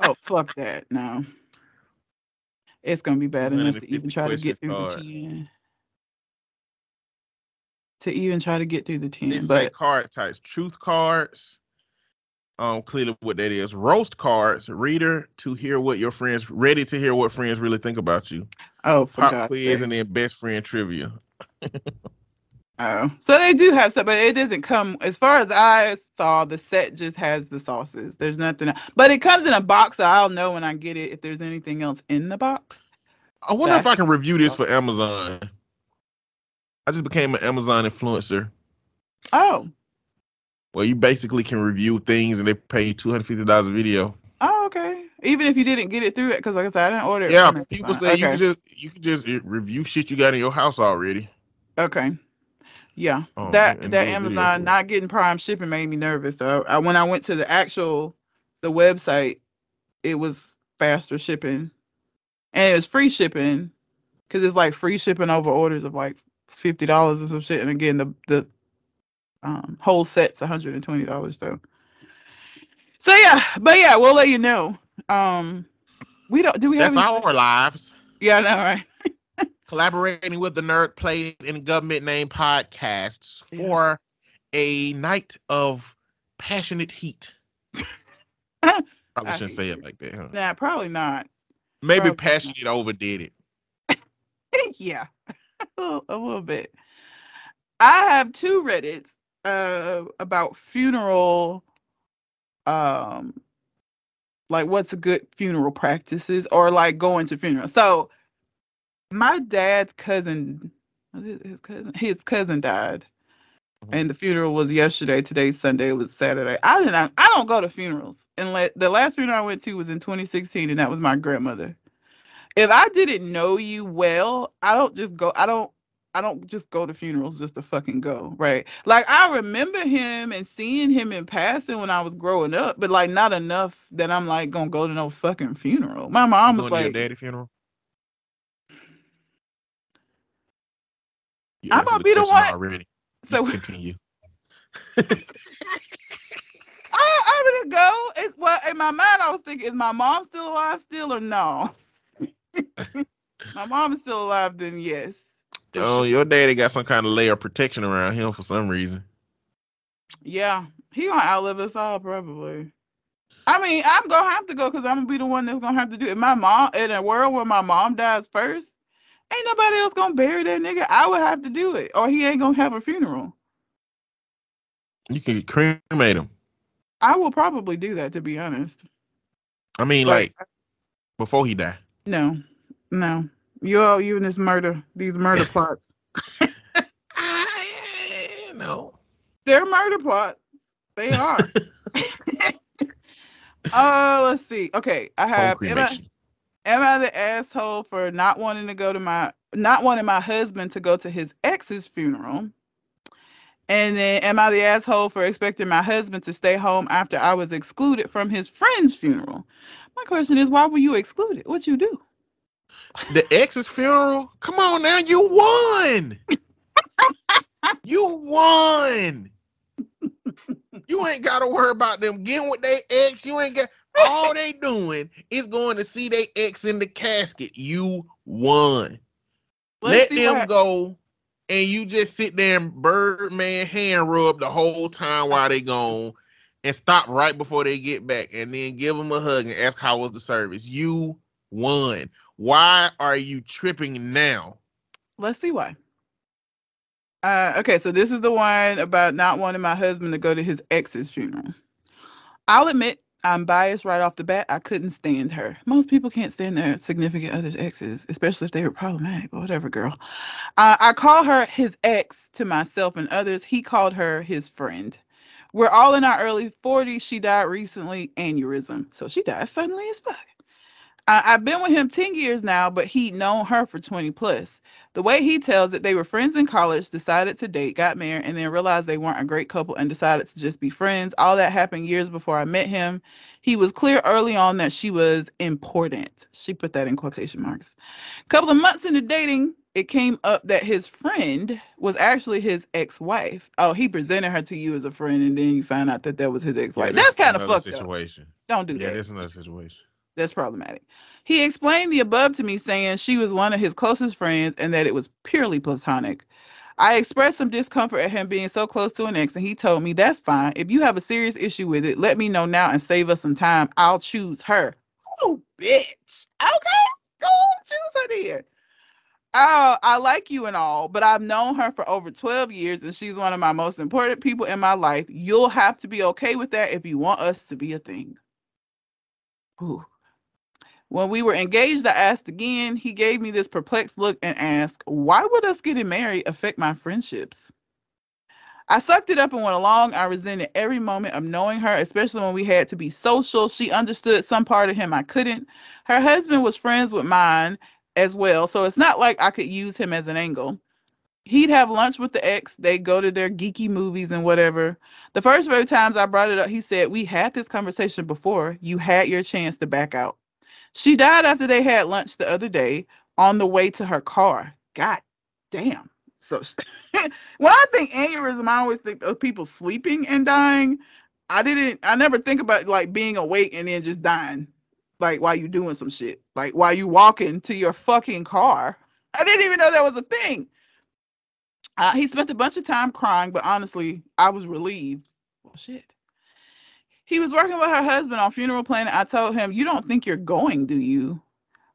[SPEAKER 2] oh fuck that! No, it's gonna be bad enough to even try to get through card. the ten to even try to get through the 10. They but
[SPEAKER 1] card types, truth cards. Um, clearly what that is. Roast cards, reader to hear what your friends ready to hear what friends really think about you.
[SPEAKER 2] Oh, for pop
[SPEAKER 1] quiz and then best friend trivia.
[SPEAKER 2] oh, so they do have stuff, but it doesn't come as far as I saw. The set just has the sauces. There's nothing, but it comes in a box, so I'll know when I get it if there's anything else in the box.
[SPEAKER 1] I wonder if I can review this for Amazon. I just became an Amazon influencer.
[SPEAKER 2] Oh.
[SPEAKER 1] Well, you basically can review things and they pay you two hundred fifty dollars a video.
[SPEAKER 2] Oh, okay. Even if you didn't get it through it, because like I said, I didn't order it.
[SPEAKER 1] Yeah, people say okay. you can just you can just review shit you got in your house already.
[SPEAKER 2] Okay. Yeah, um, that that Amazon not getting Prime shipping made me nervous. Though I, when I went to the actual the website, it was faster shipping, and it was free shipping because it's like free shipping over orders of like fifty dollars or some shit. And again, the the um, whole set's one hundred and twenty dollars though. So yeah, but yeah, we'll let you know. Um, we don't do we
[SPEAKER 1] That's have our lives.
[SPEAKER 2] Yeah, I know, right?
[SPEAKER 1] collaborating with the Nerd Plate and Government Name podcasts for yeah. a night of passionate heat. probably shouldn't say it like that, huh?
[SPEAKER 2] Nah, probably not.
[SPEAKER 1] Maybe probably passionate not. overdid
[SPEAKER 2] it. yeah, a little, a little bit. I have two Reddits uh, about funeral, um, like what's a good funeral practices or like going to funerals. So my dad's cousin, his cousin, his cousin died, mm-hmm. and the funeral was yesterday. Today's Sunday. It was Saturday. I didn't. I don't go to funerals. And the last funeral I went to was in 2016, and that was my grandmother. If I didn't know you well, I don't just go. I don't. I don't just go to funerals just to fucking go, right? Like I remember him and seeing him in passing when I was growing up, but like not enough that I'm like gonna go to no fucking funeral. My mom was like,
[SPEAKER 1] your daddy funeral.
[SPEAKER 2] I'm gonna be the one.
[SPEAKER 1] Already. So continue.
[SPEAKER 2] I, I'm gonna go. It's well in my mind. I was thinking, is my mom still alive still or no? my mom is still alive. Then yes.
[SPEAKER 1] Oh, your daddy got some kind of layer of protection around him for some reason.
[SPEAKER 2] Yeah, he gonna outlive us all probably. I mean, I'm gonna have to go because I'm gonna be the one that's gonna have to do it. My mom in a world where my mom dies first, Ain't nobody else gonna bury that nigga. I would have to do it, or he ain't gonna have a funeral.
[SPEAKER 1] You can cremate him.
[SPEAKER 2] I will probably do that, to be honest.
[SPEAKER 1] I mean, like, like before he die.
[SPEAKER 2] No, no. You all you and this murder, these murder plots.
[SPEAKER 1] I know.
[SPEAKER 2] They're murder plots. They are. uh let's see. Okay, I have am I the asshole for not wanting to go to my not wanting my husband to go to his ex's funeral? And then am I the asshole for expecting my husband to stay home after I was excluded from his friend's funeral? My question is why were you excluded? What you do?
[SPEAKER 1] The ex's funeral? Come on now, you won. you won. you ain't gotta worry about them getting with their ex. You ain't got all they doing is going to see their ex in the casket. You won. Let's Let them what... go, and you just sit there and Birdman hand rub the whole time while they gone, and stop right before they get back, and then give them a hug and ask how was the service. You won. Why are you tripping now?
[SPEAKER 2] Let's see why. Uh, okay, so this is the one about not wanting my husband to go to his ex's funeral. I'll admit I'm biased right off the bat. I couldn't stand her. Most people can't stand their significant other's exes, especially if they were problematic. But whatever, girl. Uh, I call her his ex to myself and others. He called her his friend. We're all in our early 40s. She died recently, aneurysm. So she died suddenly as fuck. I, I've been with him 10 years now, but he'd known her for 20 plus. The way he tells it, they were friends in college, decided to date, got married, and then realized they weren't a great couple and decided to just be friends. All that happened years before I met him. He was clear early on that she was important. She put that in quotation marks. A couple of months into dating, it came up that his friend was actually his ex-wife. Oh, he presented her to you as a friend, and then you find out that that was his ex-wife. Yeah, that's, kind of fucked situation. up. Don't do
[SPEAKER 1] yeah,
[SPEAKER 2] that.
[SPEAKER 1] Yeah, that's another situation.
[SPEAKER 2] That's problematic. He explained the above to me, saying she was one of his closest friends and that it was purely platonic. I expressed some discomfort at him being so close to an ex, and he told me, That's fine. If you have a serious issue with it, let me know now and save us some time. I'll choose her. Oh, bitch. Okay, go on, choose her then. Oh, I like you and all, but I've known her for over 12 years and she's one of my most important people in my life. You'll have to be okay with that if you want us to be a thing. When we were engaged, I asked again. He gave me this perplexed look and asked, Why would us getting married affect my friendships? I sucked it up and went along. I resented every moment of knowing her, especially when we had to be social. She understood some part of him I couldn't. Her husband was friends with mine as well, so it's not like I could use him as an angle. He'd have lunch with the ex. They go to their geeky movies and whatever. The first few times I brought it up, he said, We had this conversation before. You had your chance to back out. She died after they had lunch the other day on the way to her car. God damn. So when I think aneurysm, I always think of people sleeping and dying. I didn't I never think about like being awake and then just dying. Like while you doing some shit. Like while you walking to your fucking car. I didn't even know that was a thing. Uh, he spent a bunch of time crying, but honestly, I was relieved. Well, shit. He was working with her husband on funeral planning. I told him, You don't think you're going, do you?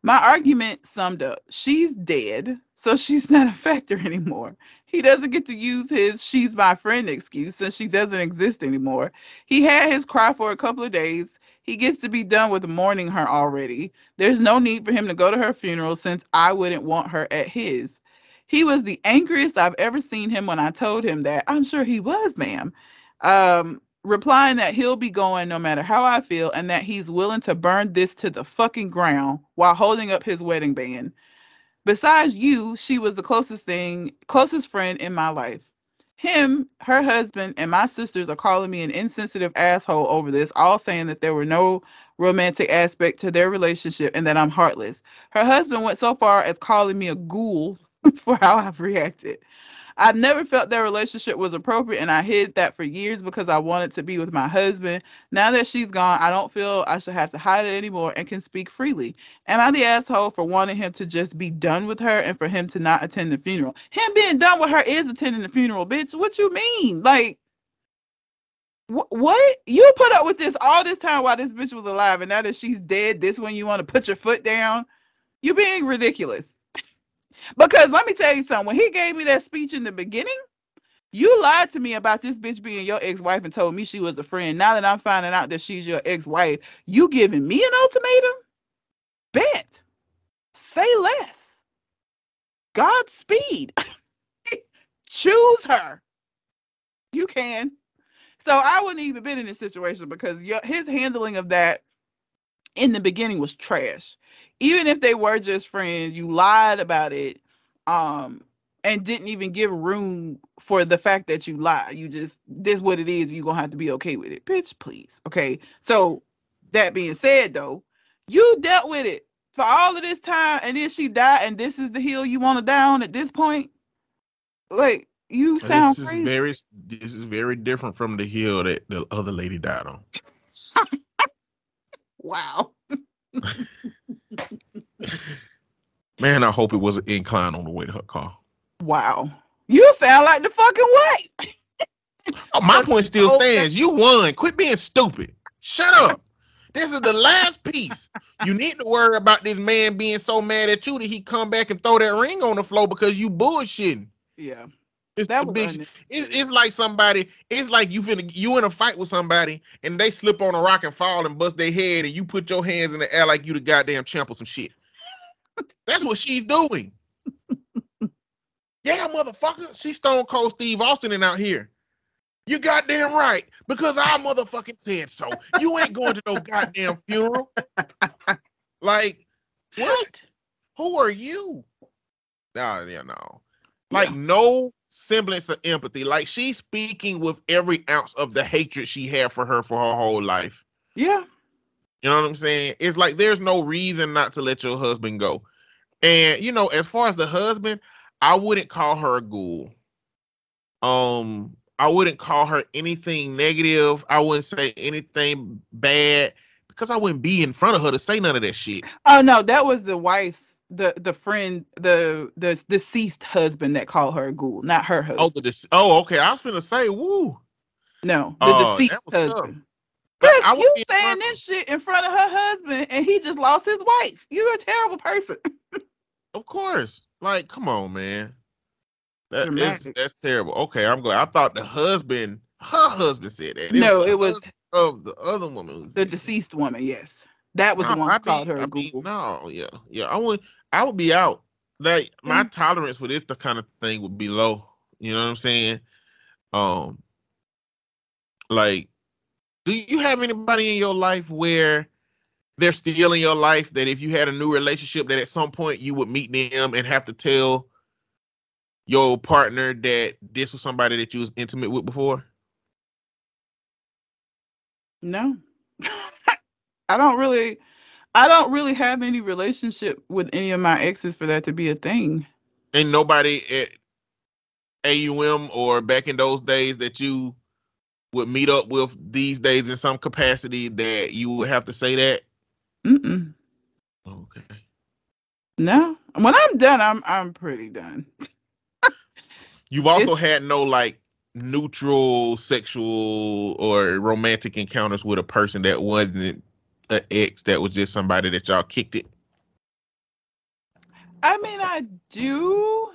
[SPEAKER 2] My argument summed up she's dead, so she's not a factor anymore. He doesn't get to use his she's my friend excuse since she doesn't exist anymore. He had his cry for a couple of days. He gets to be done with mourning her already. There's no need for him to go to her funeral since I wouldn't want her at his. He was the angriest I've ever seen him when I told him that. I'm sure he was, ma'am. Um, replying that he'll be going no matter how I feel and that he's willing to burn this to the fucking ground while holding up his wedding band. Besides you, she was the closest thing, closest friend in my life. Him, her husband, and my sisters are calling me an insensitive asshole over this, all saying that there were no romantic aspect to their relationship and that I'm heartless. Her husband went so far as calling me a ghoul for how I've reacted. I've never felt their relationship was appropriate, and I hid that for years because I wanted to be with my husband. Now that she's gone, I don't feel I should have to hide it anymore and can speak freely. Am I the asshole for wanting him to just be done with her and for him to not attend the funeral? Him being done with her is attending the funeral, bitch. What you mean? Like, wh- what? You put up with this all this time while this bitch was alive, and now that she's dead, this when you want to put your foot down? You're being ridiculous. Because let me tell you something. When he gave me that speech in the beginning, you lied to me about this bitch being your ex-wife and told me she was a friend. Now that I'm finding out that she's your ex-wife, you giving me an ultimatum? Bet. Say less. Godspeed. Choose her. You can. So I wouldn't even been in this situation because your, his handling of that in the beginning was trash even if they were just friends, you lied about it, um, and didn't even give room for the fact that you lied. You just this what it is. You're gonna have to be okay with it, bitch. Please, okay. So that being said, though, you dealt with it for all of this time, and then she died, and this is the hill you want to down at this point. Like you sound
[SPEAKER 1] this
[SPEAKER 2] crazy.
[SPEAKER 1] Is very, this is very different from the hill that the other lady died on.
[SPEAKER 2] wow.
[SPEAKER 1] Man, I hope it was an incline on the way to her car.
[SPEAKER 2] Wow. You sound like the fucking white.
[SPEAKER 1] oh, my point still stands. You won. Quit being stupid. Shut up. This is the last piece. You need to worry about this man being so mad at you that he come back and throw that ring on the floor because you bullshitting.
[SPEAKER 2] Yeah.
[SPEAKER 1] It's that the big. It's, it's like somebody. It's like you finna you in a fight with somebody and they slip on a rock and fall and bust their head and you put your hands in the air like you the goddamn champ or some shit. That's what she's doing. yeah, motherfucker. She's Stone Cold Steve Austin and out here. You goddamn right because I motherfucking said so. You ain't going to no goddamn funeral. like what? Who are you? Nah, yeah, no. Like yeah. no semblance of empathy. Like she's speaking with every ounce of the hatred she had for her for her whole life.
[SPEAKER 2] Yeah.
[SPEAKER 1] You know what I'm saying? It's like there's no reason not to let your husband go. And you know, as far as the husband, I wouldn't call her a ghoul. Um, I wouldn't call her anything negative. I wouldn't say anything bad because I wouldn't be in front of her to say none of that shit.
[SPEAKER 2] Oh no, that was the wife's the the friend the the deceased husband that called her a ghoul, not her husband.
[SPEAKER 1] Oh, the dec- oh, okay. I was gonna say, woo.
[SPEAKER 2] No, the uh, deceased husband. Because you saying this shit in front of her husband, and he just lost his wife. You're a terrible person.
[SPEAKER 1] of course, like, come on, man. That is, that's terrible. Okay, I'm glad. I thought the husband, her husband said that.
[SPEAKER 2] It no, was it was
[SPEAKER 1] of the other woman.
[SPEAKER 2] The deceased woman. Yes. That was the one I called her I Google.
[SPEAKER 1] no, yeah, yeah. I would, I would be out. Like my mm-hmm. tolerance for this the kind of thing would be low. You know what I'm saying? Um, like, do you have anybody in your life where they're still in your life that if you had a new relationship that at some point you would meet them and have to tell your partner that this was somebody that you was intimate with before?
[SPEAKER 2] No. I don't really I don't really have any relationship with any of my exes for that to be a thing.
[SPEAKER 1] Ain't nobody at AUM or back in those days that you would meet up with these days in some capacity that you would have to say that? Mm-mm. Okay.
[SPEAKER 2] No. When I'm done, I'm I'm pretty done.
[SPEAKER 1] You've also it's, had no like neutral sexual or romantic encounters with a person that wasn't an ex that was just somebody that y'all kicked it.
[SPEAKER 2] I mean, I do,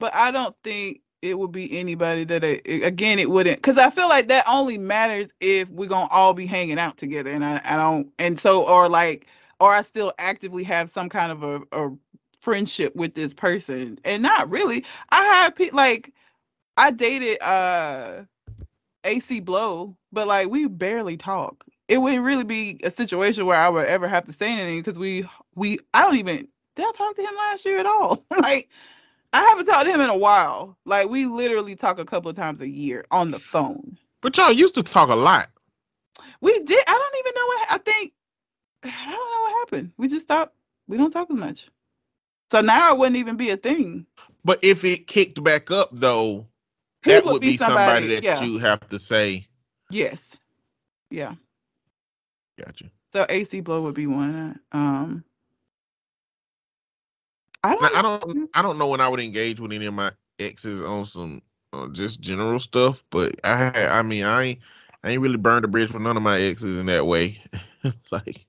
[SPEAKER 2] but I don't think it would be anybody that again it wouldn't because I feel like that only matters if we're gonna all be hanging out together, and I, I don't, and so or like or I still actively have some kind of a, a friendship with this person and not really i have people like i dated uh ac blow but like we barely talk it wouldn't really be a situation where i would ever have to say anything because we we i don't even did i talk to him last year at all like i haven't talked to him in a while like we literally talk a couple of times a year on the phone
[SPEAKER 1] but y'all used to talk a lot
[SPEAKER 2] we did i don't even know what i think i don't know what happened we just stopped we don't talk as much so now it wouldn't even be a thing.
[SPEAKER 1] But if it kicked back up though, he that would, be somebody, somebody, that yeah. you have to say.
[SPEAKER 2] Yes. Yeah.
[SPEAKER 1] Gotcha.
[SPEAKER 2] So AC Blow would be one. Um
[SPEAKER 1] I don't, I don't I don't know when I would engage with any of my exes on some uh, just general stuff, but I I mean I ain't I ain't really burned a bridge with none of my exes in that way. like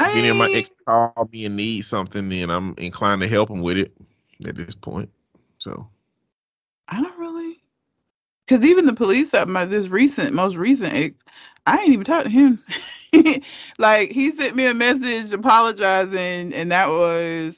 [SPEAKER 1] if any of my ex call me and need something, then I'm inclined to help them with it at this point. So
[SPEAKER 2] I don't really, because even the police at my this recent, most recent ex, I ain't even talked to him. like he sent me a message apologizing, and that was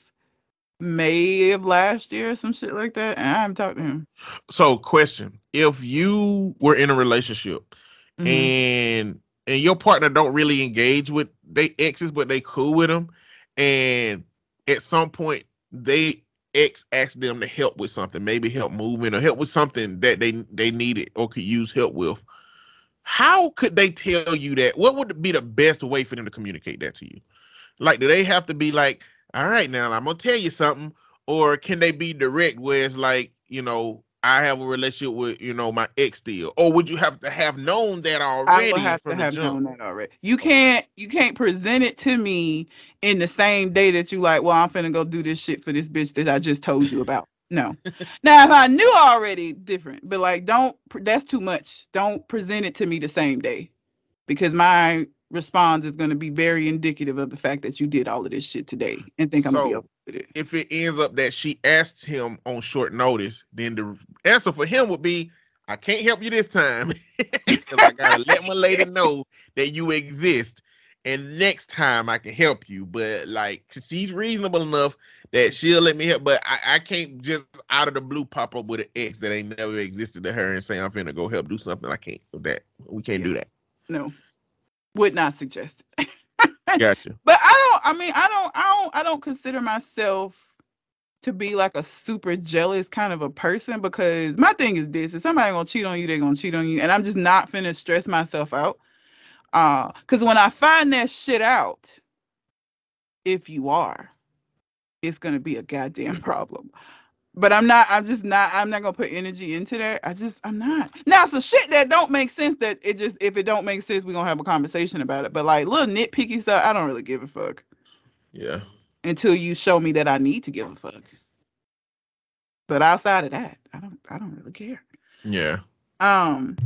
[SPEAKER 2] May of last year, or some shit like that, and I haven't talked to him.
[SPEAKER 1] So, question: If you were in a relationship mm-hmm. and and your partner don't really engage with they exes, but they cool with them, and at some point they ex asked them to help with something, maybe help moving or help with something that they they needed or could use help with. How could they tell you that? What would be the best way for them to communicate that to you? Like, do they have to be like, all right, now I'm gonna tell you something, or can they be direct where it's like, you know, I have a relationship with you know my ex still, or would you have to have known that already? I would
[SPEAKER 2] have to have known that already. You can't you can't present it to me in the same day that you like. Well, I'm finna go do this shit for this bitch that I just told you about. No. now, if I knew already, different. But like, don't. That's too much. Don't present it to me the same day, because my response is going to be very indicative of the fact that you did all of this shit today and think I'm gonna be with it.
[SPEAKER 1] If it ends up that she asked him on short notice, then the answer for him would be, I can't help you this time because I gotta let my lady know that you exist, and next time I can help you. But like, she's reasonable enough that she'll let me help, but I, I can't just out of the blue pop up with an ex that ain't never existed to her and say I'm finna go help do something. I can't do that. We can't yeah. do that.
[SPEAKER 2] No would not suggest it.
[SPEAKER 1] gotcha.
[SPEAKER 2] But I don't. I mean, I don't. I don't. I don't consider myself to be like a super jealous kind of a person because my thing is this: if somebody gonna cheat on you, they're gonna cheat on you, and I'm just not finna stress myself out. Uh, because when I find that shit out, if you are, it's gonna be a goddamn problem but I'm not. I'm just not. I'm not gonna put energy into that. I just. I'm not. Now, so shit that don't make sense. That it just. If it don't make sense, we are gonna have a conversation about it. But like little nitpicky stuff, I don't really give a fuck.
[SPEAKER 1] Yeah.
[SPEAKER 2] Until you show me that I need to give a fuck. But outside of that, I don't. I don't really care.
[SPEAKER 1] Yeah.
[SPEAKER 2] Um.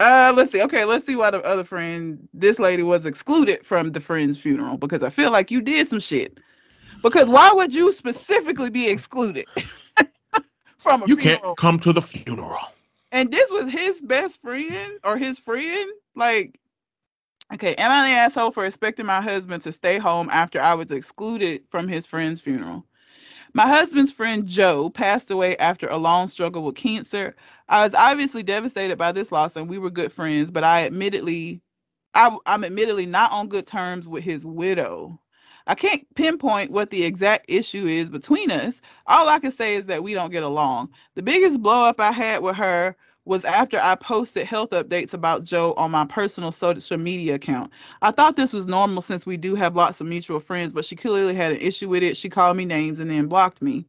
[SPEAKER 2] Uh, let's see. Okay, let's see why the other friend, this lady, was excluded from the friend's funeral because I feel like you did some shit. Because why would you specifically be excluded from a
[SPEAKER 1] You funeral? can't come to the funeral.
[SPEAKER 2] And this was his best friend or his friend Like, okay, am I the asshole for expecting my husband to stay home after I was excluded from his friend's funeral? My husband's friend Joe passed away after a long struggle with cancer. I was obviously devastated by this loss, and we were good friends, but I admittedly, I, I'm admittedly not on good terms with his widow. I can't pinpoint what the exact issue is between us. All I can say is that we don't get along. The biggest blow up I had with her was after I posted health updates about Joe on my personal social media account. I thought this was normal since we do have lots of mutual friends, but she clearly had an issue with it. She called me names and then blocked me.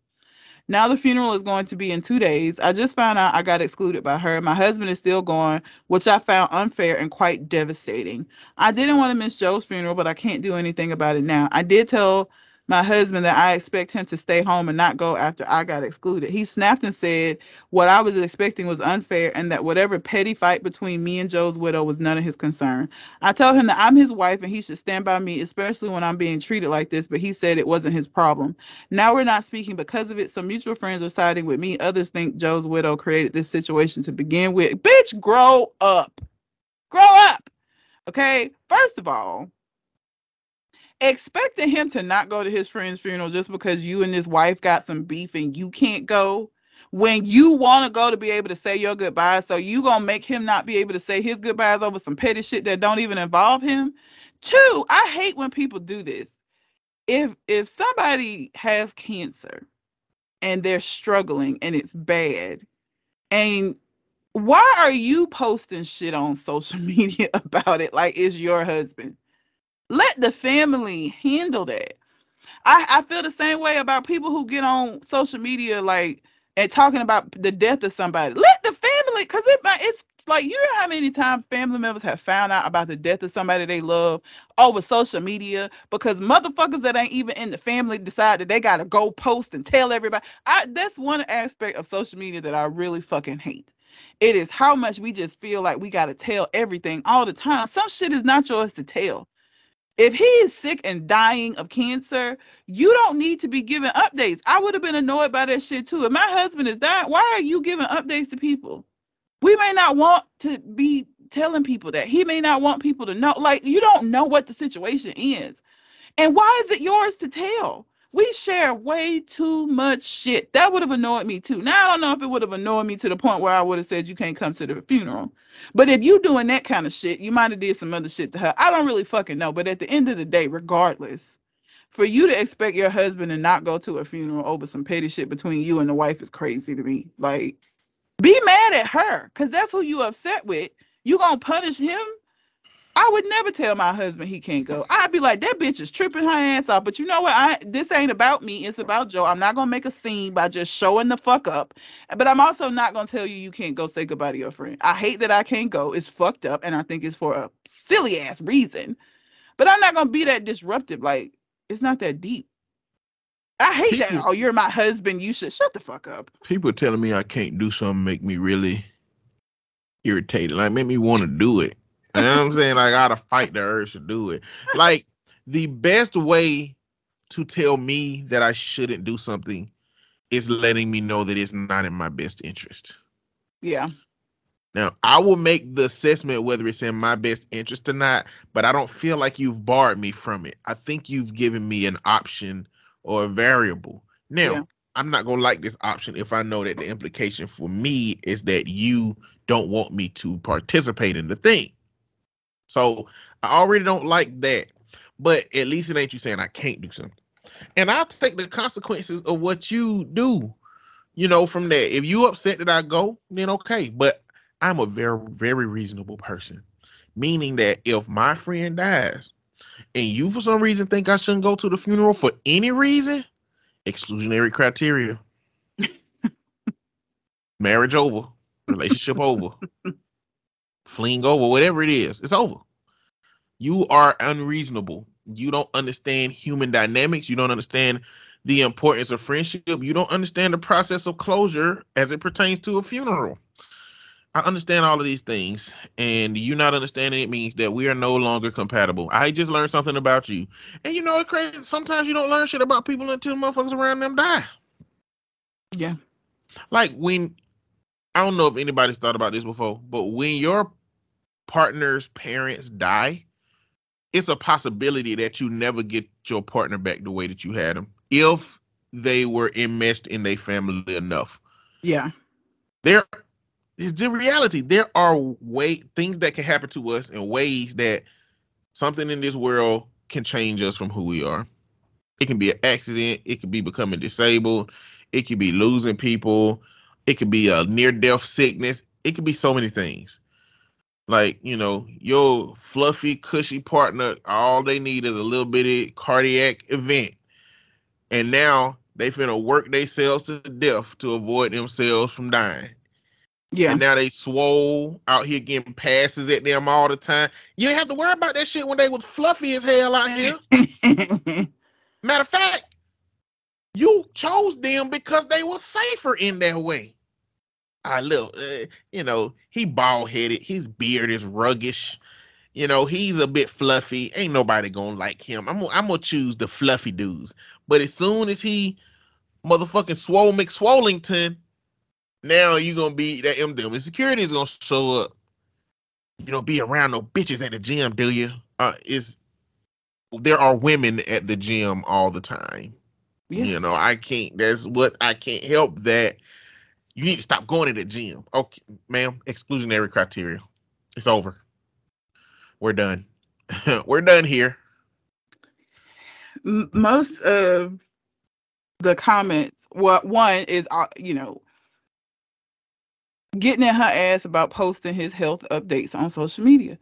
[SPEAKER 2] Now the funeral is going to be in two days. I just found out I got excluded by her. My husband is still going, which I found unfair and quite devastating. I didn't want to miss Joe's funeral, but I can't do anything about it now. I did tell my husband that I expect him to stay home and not go after I got excluded. He snapped and said what I was expecting was unfair and that whatever petty fight between me and Joe's widow was none of his concern. I told him that I'm his wife and he should stand by me, especially when I'm being treated like this, but he said it wasn't his problem. Now we're not speaking because of it. Some mutual friends are siding with me. Others think Joe's widow created this situation to begin with. Bitch, grow up. Grow up. Okay? First of all, expecting him to not go to his friend's funeral just because you and his wife got some beef and you can't go when you want to go to be able to say your goodbyes so you gonna make him not be able to say his goodbyes over some petty shit that don't even involve him? Two i hate when people do this. If if somebody has cancer and they're struggling and it's bad and why are you posting shit on social media about it? Like it's your husband let the family handle that. I, I feel the same way about people who get on social media like and talking about the death of somebody. Let the family, because it, it's like you know how many times family members have found out about the death of somebody they love over social media because motherfuckers that ain't even in the family decide that they gotta go post and tell everybody. I that's one aspect of social media that I really fucking hate. It is how much we just feel like we gotta tell everything all the time. Some shit is not yours to tell. If he is sick and dying of cancer, you don't need to be giving updates. I would have been annoyed by that shit too. If my husband is dying, why are you giving updates to people? We may not want to be telling people that. He may not want people to know. Like, you don't know what the situation is. And why is it yours to tell? We share way too much shit. That would have annoyed me too. Now I don't know if it would have annoyed me to the point where I would have said you can't come to the funeral. But if you doing that kind of shit, you might have did some other shit to her. I don't really fucking know. But at the end of the day, regardless, for you to expect your husband to not go to a funeral over some petty shit between you and the wife is crazy to me. Like, be mad at her, cause that's who you upset with. You gonna punish him I would never tell my husband he can't go. I'd be like, that bitch is tripping her ass off. But you know what? I this ain't about me. It's about Joe. I'm not gonna make a scene by just showing the fuck up. But I'm also not gonna tell you you can't go say goodbye to your friend. I hate that I can't go. It's fucked up, and I think it's for a silly ass reason. But I'm not gonna be that disruptive. Like it's not that deep. I hate people, that. Oh, you're my husband. You should shut the fuck up.
[SPEAKER 1] People telling me I can't do something make me really irritated. Like make me want to do it. You know what I'm saying? Like, I gotta fight the urge to do it. Like, the best way to tell me that I shouldn't do something is letting me know that it's not in my best interest.
[SPEAKER 2] Yeah.
[SPEAKER 1] Now, I will make the assessment whether it's in my best interest or not, but I don't feel like you've barred me from it. I think you've given me an option or a variable. Now, yeah. I'm not going to like this option if I know that the implication for me is that you don't want me to participate in the thing. So I already don't like that. But at least it ain't you saying I can't do something. And I'll take the consequences of what you do, you know, from that. If you upset that I go, then okay. But I'm a very, very reasonable person. Meaning that if my friend dies and you for some reason think I shouldn't go to the funeral for any reason, exclusionary criteria. Marriage over, relationship over fleeing over, whatever it is, it's over. You are unreasonable. You don't understand human dynamics. You don't understand the importance of friendship. You don't understand the process of closure as it pertains to a funeral. I understand all of these things, and you not understanding it means that we are no longer compatible. I just learned something about you, and you know it's crazy. Sometimes you don't learn shit about people until motherfuckers around them die.
[SPEAKER 2] Yeah,
[SPEAKER 1] like when I don't know if anybody's thought about this before, but when your partner's parents die, it's a possibility that you never get your partner back the way that you had them if they were enmeshed in their family enough.
[SPEAKER 2] Yeah.
[SPEAKER 1] There is the reality. There are way things that can happen to us in ways that something in this world can change us from who we are. It can be an accident, it could be becoming disabled, it could be losing people, it could be a near death sickness, it could be so many things. Like, you know, your fluffy, cushy partner, all they need is a little bitty cardiac event. And now they finna work themselves to death to avoid themselves from dying. Yeah. And now they swole out here getting passes at them all the time. You ain't have to worry about that shit when they was fluffy as hell out here. Matter of fact, you chose them because they were safer in that way. I look, uh, you know, he bald headed. His beard is ruggish. You know, he's a bit fluffy. Ain't nobody gonna like him. I'm, I'm gonna choose the fluffy dudes. But as soon as he motherfucking swole McSwollington, now you gonna be that M them. And security is gonna show up. You know, be around no bitches at the gym, do you? Uh, is there are women at the gym all the time. Yes. You know, I can't. That's what I can't help that you need to stop going to the gym. Okay, ma'am, exclusionary criteria. It's over. We're done. We're done here.
[SPEAKER 2] Most of the comments, what well, one is, uh, you know, getting in her ass about posting his health updates on social media.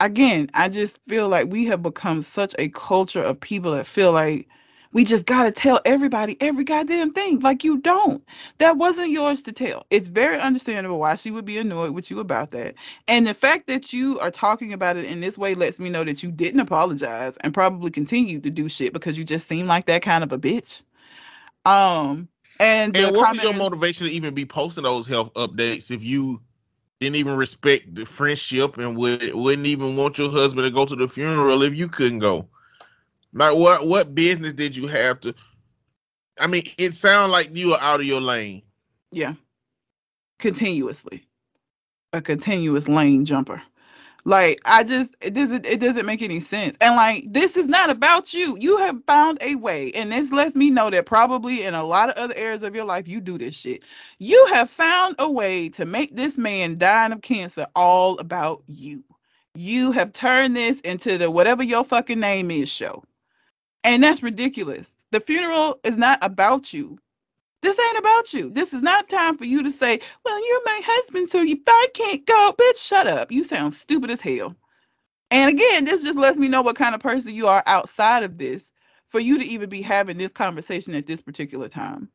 [SPEAKER 2] Again, I just feel like we have become such a culture of people that feel like we just got to tell everybody every goddamn thing. Like you don't. That wasn't yours to tell. It's very understandable why she would be annoyed with you about that. And the fact that you are talking about it in this way lets me know that you didn't apologize and probably continue to do shit because you just seem like that kind of a bitch. Um and,
[SPEAKER 1] and what was your motivation to even be posting those health updates if you didn't even respect the friendship and would, wouldn't even want your husband to go to the funeral if you couldn't go? Like what what business did you have to? I mean, it sounds like you are out of your lane.
[SPEAKER 2] Yeah. Continuously. A continuous lane jumper. Like I just it doesn't it doesn't make any sense. And like this is not about you. You have found a way. And this lets me know that probably in a lot of other areas of your life you do this shit. You have found a way to make this man dying of cancer all about you. You have turned this into the whatever your fucking name is show. And that's ridiculous. The funeral is not about you. This ain't about you. This is not time for you to say, Well, you're my husband, so you I can't go. Bitch, shut up. You sound stupid as hell. And again, this just lets me know what kind of person you are outside of this for you to even be having this conversation at this particular time.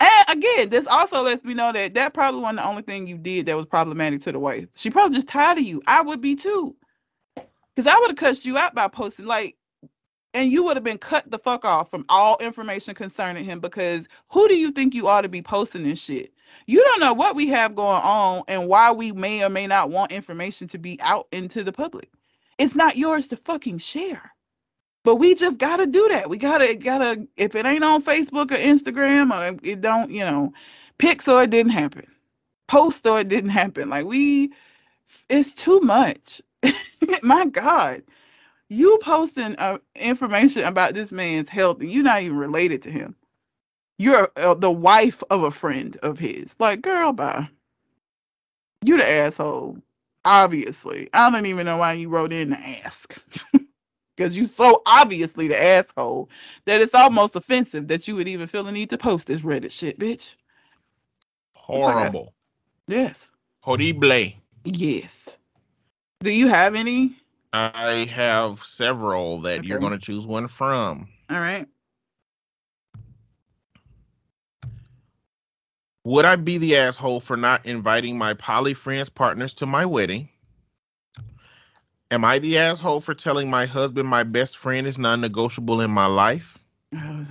[SPEAKER 2] And again, this also lets me know that that probably wasn't the only thing you did that was problematic to the wife. She probably just tired of you. I would be too. Because I would have cussed you out by posting, like, and you would have been cut the fuck off from all information concerning him because who do you think you ought to be posting this shit? You don't know what we have going on and why we may or may not want information to be out into the public. It's not yours to fucking share. But we just gotta do that. We gotta gotta if it ain't on Facebook or Instagram or it don't, you know, pick so it didn't happen. Post so it didn't happen. Like we it's too much. My God you posting uh, information about this man's health and you're not even related to him. You're uh, the wife of a friend of his. Like, girl, bye. You the asshole. Obviously. I don't even know why you wrote in to ask. Because you so obviously the asshole that it's almost offensive that you would even feel the need to post this Reddit shit, bitch.
[SPEAKER 1] Horrible.
[SPEAKER 2] Yes.
[SPEAKER 1] Horrible.
[SPEAKER 2] Yes. Do you have any
[SPEAKER 1] I have several that okay. you're going to choose one from.
[SPEAKER 2] All right.
[SPEAKER 1] Would I be the asshole for not inviting my poly friends partners to my wedding? Am I the asshole for telling my husband my best friend is non negotiable in my life? Oh,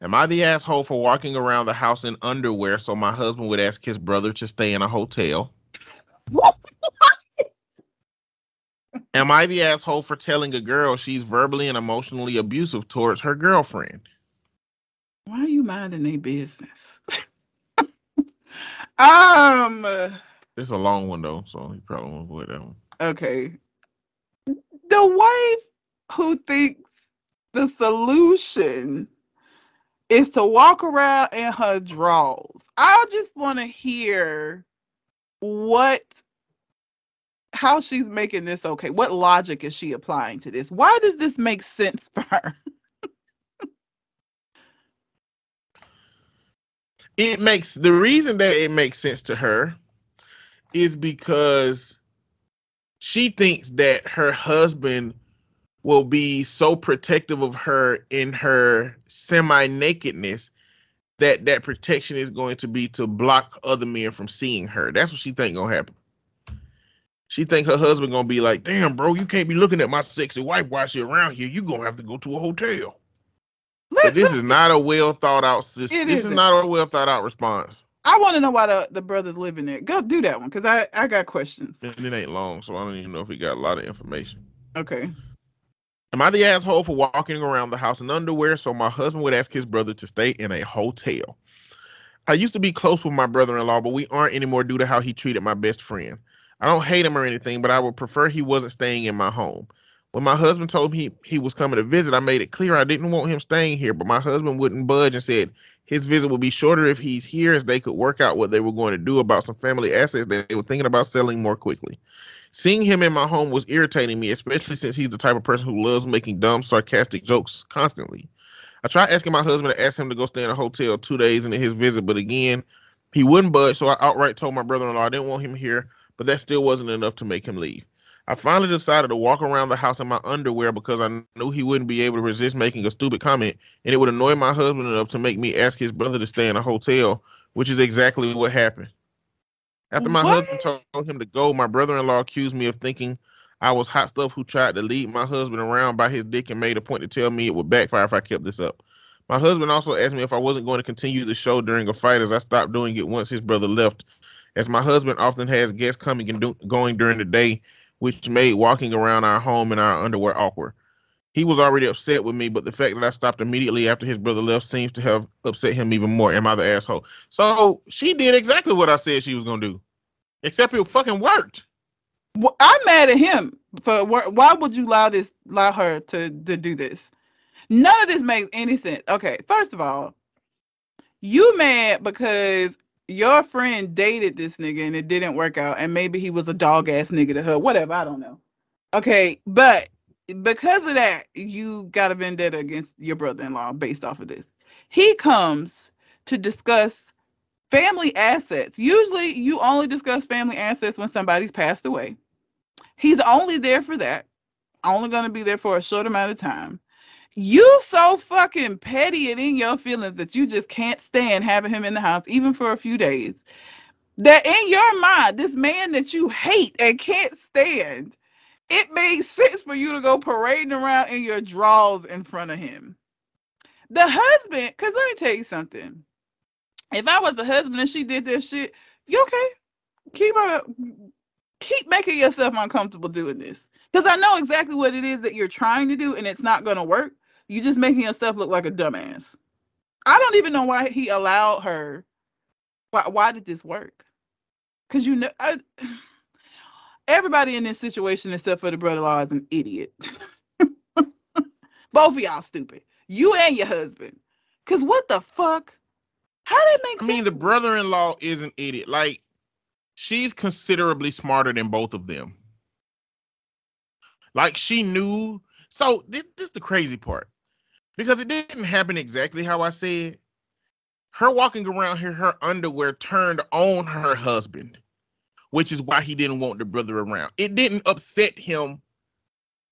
[SPEAKER 1] Am I the asshole for walking around the house in underwear so my husband would ask his brother to stay in a hotel? Am I the asshole for telling a girl she's verbally and emotionally abusive towards her girlfriend?
[SPEAKER 2] Why are you minding their business? um,
[SPEAKER 1] It's a long one though, so you probably won't avoid that one.
[SPEAKER 2] Okay. The wife who thinks the solution is to walk around in her drawers. I just want to hear what how she's making this okay. What logic is she applying to this? Why does this make sense for her?
[SPEAKER 1] it makes the reason that it makes sense to her is because she thinks that her husband will be so protective of her in her semi nakedness that that protection is going to be to block other men from seeing her. That's what she think gonna happen. She think her husband gonna be like, "Damn, bro, you can't be looking at my sexy wife while she around here. You gonna have to go to a hotel." but this is not a well thought out system. This is not a well thought out response.
[SPEAKER 2] I want to know why the, the brothers living there. Go do that one because I, I got questions.
[SPEAKER 1] And it ain't long, so I don't even know if he got a lot of information.
[SPEAKER 2] Okay.
[SPEAKER 1] Am I the asshole for walking around the house in underwear so my husband would ask his brother to stay in a hotel? I used to be close with my brother in law, but we aren't anymore due to how he treated my best friend. I don't hate him or anything, but I would prefer he wasn't staying in my home. When my husband told me he was coming to visit, I made it clear I didn't want him staying here, but my husband wouldn't budge and said his visit would be shorter if he's here as they could work out what they were going to do about some family assets that they were thinking about selling more quickly. Seeing him in my home was irritating me, especially since he's the type of person who loves making dumb, sarcastic jokes constantly. I tried asking my husband to ask him to go stay in a hotel two days into his visit, but again, he wouldn't budge, so I outright told my brother in law I didn't want him here, but that still wasn't enough to make him leave. I finally decided to walk around the house in my underwear because I knew he wouldn't be able to resist making a stupid comment, and it would annoy my husband enough to make me ask his brother to stay in a hotel, which is exactly what happened. After my what? husband told him to go, my brother in law accused me of thinking I was hot stuff who tried to lead my husband around by his dick and made a point to tell me it would backfire if I kept this up. My husband also asked me if I wasn't going to continue the show during a fight as I stopped doing it once his brother left. As my husband often has guests coming and do- going during the day, which made walking around our home in our underwear awkward. He was already upset with me, but the fact that I stopped immediately after his brother left seems to have upset him even more. Am I the asshole? So she did exactly what I said she was gonna do, except it fucking worked.
[SPEAKER 2] Well, I'm mad at him for why would you allow this allow her to to do this? None of this makes any sense. Okay, first of all, you mad because your friend dated this nigga and it didn't work out, and maybe he was a dog ass nigga to her, whatever, I don't know. Okay, but because of that, you got a vendetta against your brother in law based off of this. He comes to discuss family assets. Usually, you only discuss family assets when somebody's passed away. He's only there for that, only going to be there for a short amount of time. You so fucking petty and in your feelings that you just can't stand having him in the house, even for a few days. That in your mind, this man that you hate and can't stand, it makes sense for you to go parading around in your drawers in front of him. The husband, because let me tell you something. If I was the husband and she did this shit, you okay? Keep her, keep making yourself uncomfortable doing this because I know exactly what it is that you're trying to do, and it's not going to work. You're just making yourself look like a dumbass. I don't even know why he allowed her. Why, why did this work? Because you know, I, everybody in this situation except for the brother-in-law is an idiot. Both of y'all stupid. You and your husband. Cause what the fuck? How did it make I
[SPEAKER 1] sense? I mean, the brother-in-law is an idiot. Like, she's considerably smarter than both of them. Like, she knew. So this, this is the crazy part because it didn't happen exactly how I said. Her walking around here, her underwear turned on her husband, which is why he didn't want the brother around. It didn't upset him.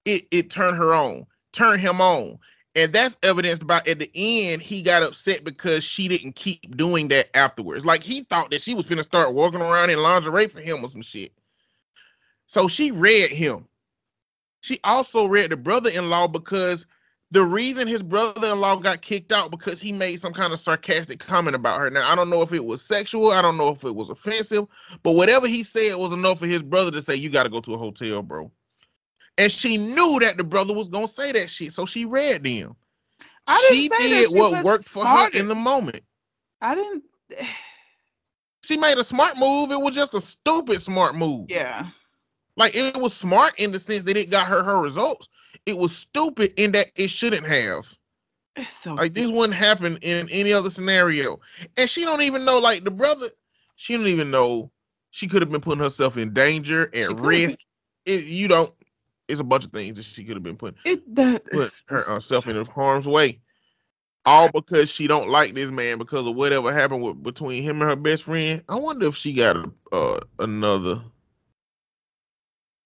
[SPEAKER 1] It it turned her on, turned him on. And that's evidenced by at the end, he got upset because she didn't keep doing that afterwards. Like he thought that she was gonna start walking around in lingerie for him or some shit. So she read him. She also read the brother-in-law because the reason his brother-in-law got kicked out because he made some kind of sarcastic comment about her. Now I don't know if it was sexual, I don't know if it was offensive, but whatever he said was enough for his brother to say, "You got to go to a hotel, bro." And she knew that the brother was gonna say that shit, so she read them. I she did she what worked for her in the moment.
[SPEAKER 2] I didn't.
[SPEAKER 1] she made a smart move. It was just a stupid smart move.
[SPEAKER 2] Yeah.
[SPEAKER 1] Like it was smart in the sense that it got her her results. It was stupid in that it shouldn't have. It's so like stupid. this wouldn't happen in any other scenario. And she don't even know, like the brother, she don't even know she could have been putting herself in danger and risk. It, you don't. It's a bunch of things that she could have been putting
[SPEAKER 2] it that
[SPEAKER 1] put herself in harm's way. All because she don't like this man because of whatever happened with, between him and her best friend. I wonder if she got a, uh, another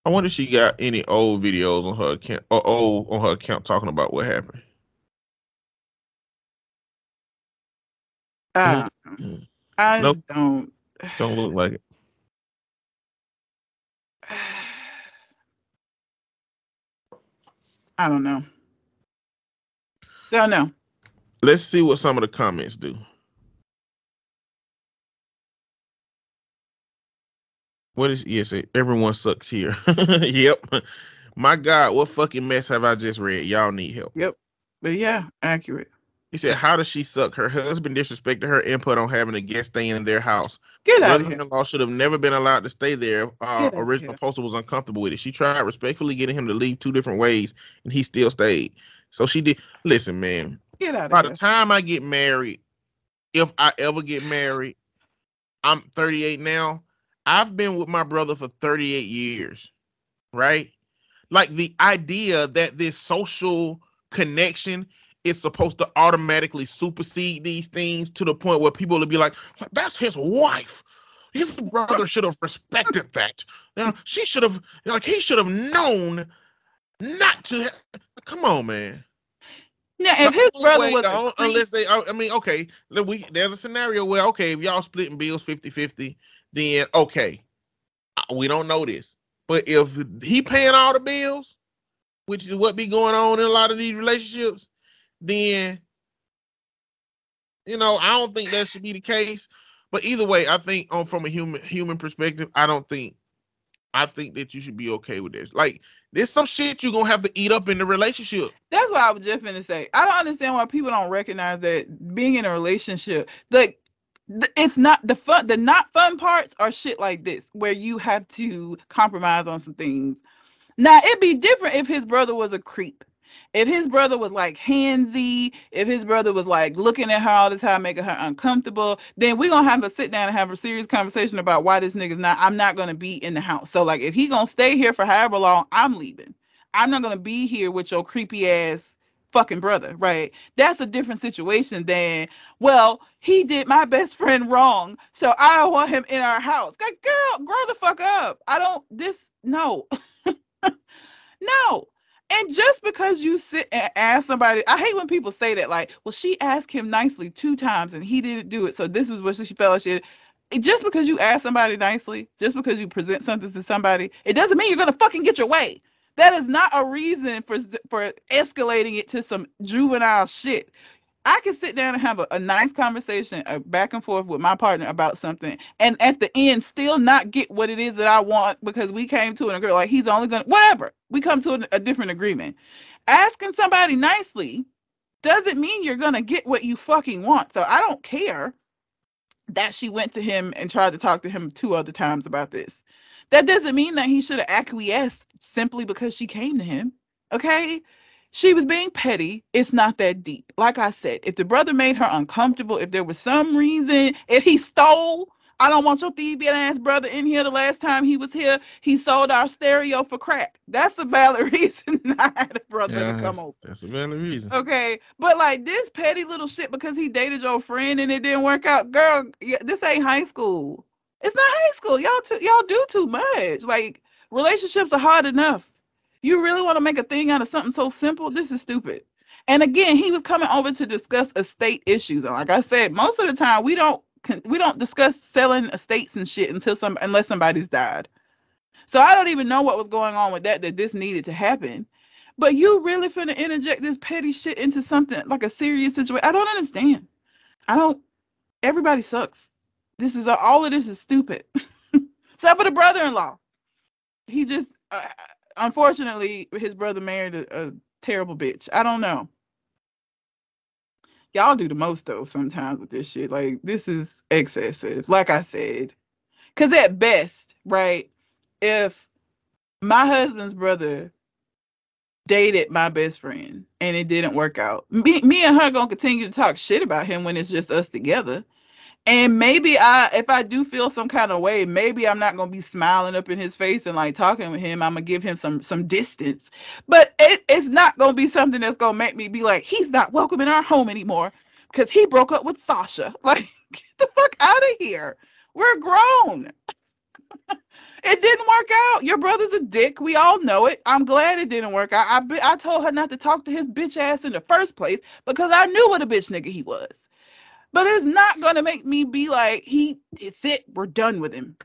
[SPEAKER 1] I wonder if she got any old videos on her account or old on her account talking about what happened.
[SPEAKER 2] Uh, mm-hmm. I nope. don't
[SPEAKER 1] don't look like it.
[SPEAKER 2] I don't know. Don't know.
[SPEAKER 1] Let's see what some of the comments do. What is yes? Everyone sucks here. yep. My God, what fucking mess have I just read? Y'all need help.
[SPEAKER 2] Yep. But yeah, accurate.
[SPEAKER 1] He said, "How does she suck? Her husband disrespected her input on having a guest stay in their house.
[SPEAKER 2] Get out of here.
[SPEAKER 1] law should have never been allowed to stay there. Uh, original poster was uncomfortable with it. She tried respectfully getting him to leave two different ways, and he still stayed. So she did. Listen, man.
[SPEAKER 2] Get out.
[SPEAKER 1] By here. the time I get married, if I ever get married, I'm 38 now. I've been with my brother for 38 years, right? Like the idea that this social connection is supposed to automatically supersede these things to the point where people will be like, that's his wife. His brother should have respected that. Now she should have like he should have known not to. Come on, man.
[SPEAKER 2] Yeah, if his brother was
[SPEAKER 1] unless they, I mean, okay, we there's a scenario where okay, if y'all splitting bills 50-50, then okay, we don't know this. But if he paying all the bills, which is what be going on in a lot of these relationships, then you know I don't think that should be the case. But either way, I think on from a human human perspective, I don't think I think that you should be okay with this. Like, there's some shit you're gonna have to eat up in the relationship.
[SPEAKER 2] That's what I was just gonna say. I don't understand why people don't recognize that being in a relationship, like it's not the fun the not fun parts are shit like this where you have to compromise on some things. Now it'd be different if his brother was a creep. If his brother was like handsy if his brother was like looking at her all the time making her uncomfortable then we're gonna have to sit down and have a serious conversation about why this nigga's not i'm not gonna be in the house. So like if he gonna stay here for however long i'm leaving. I'm not gonna be here with your creepy ass fucking brother, right? That's a different situation than, well, he did my best friend wrong, so I don't want him in our house. Girl, grow the fuck up. I don't, this, no. no. And just because you sit and ask somebody, I hate when people say that, like, well, she asked him nicely two times and he didn't do it. So this was what she felt she just because you ask somebody nicely, just because you present something to somebody, it doesn't mean you're gonna fucking get your way. That is not a reason for for escalating it to some juvenile shit. I can sit down and have a, a nice conversation uh, back and forth with my partner about something, and at the end, still not get what it is that I want because we came to an agreement. Like he's only gonna whatever. We come to a, a different agreement. Asking somebody nicely doesn't mean you're gonna get what you fucking want. So I don't care that she went to him and tried to talk to him two other times about this. That doesn't mean that he should have acquiesced simply because she came to him. Okay? She was being petty. It's not that deep. Like I said, if the brother made her uncomfortable, if there was some reason, if he stole, I don't want your thieving ass brother in here. The last time he was here, he sold our stereo for crack. That's a valid reason I had a brother yeah, to come over.
[SPEAKER 1] That's a valid reason.
[SPEAKER 2] Okay, but like this petty little shit because he dated your friend and it didn't work out, girl. This ain't high school. It's not high school. Y'all too, y'all do too much. Like relationships are hard enough. You really want to make a thing out of something so simple? This is stupid. And again, he was coming over to discuss estate issues. And like I said, most of the time we don't we don't discuss selling estates and shit until some unless somebody's died. So I don't even know what was going on with that that this needed to happen. But you really finna interject this petty shit into something like a serious situation. I don't understand. I don't. Everybody sucks. This is all of this is stupid. Except for the brother-in-law. He just, uh, unfortunately, his brother married a, a terrible bitch. I don't know. y'all do the most though sometimes with this shit. Like this is excessive. Like I said, because at best, right, if my husband's brother dated my best friend and it didn't work out, me, me and her gonna continue to talk shit about him when it's just us together. And maybe I, if I do feel some kind of way, maybe I'm not gonna be smiling up in his face and like talking with him. I'm gonna give him some some distance, but it, it's not gonna be something that's gonna make me be like, he's not welcome in our home anymore because he broke up with Sasha. Like, get the fuck out of here. We're grown. it didn't work out. Your brother's a dick. We all know it. I'm glad it didn't work out. I, I told her not to talk to his bitch ass in the first place because I knew what a bitch nigga he was. But it's not gonna make me be like, he it's it, we're done with him.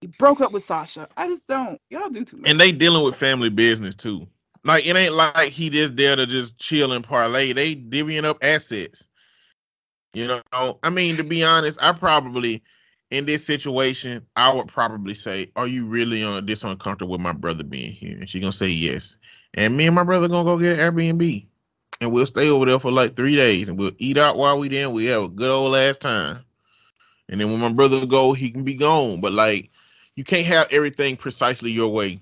[SPEAKER 2] He broke up with Sasha. I just don't. Y'all do too much.
[SPEAKER 1] And they dealing with family business too. Like it ain't like he just there to just chill and parlay. They divvying up assets. You know, I mean, to be honest, I probably in this situation, I would probably say, "Are you really on this uncomfortable with my brother being here?" And she gonna say yes. And me and my brother gonna go get an Airbnb, and we'll stay over there for like three days, and we'll eat out while we there. We have a good old last time. And then when my brother go, he can be gone. But like, you can't have everything precisely your way.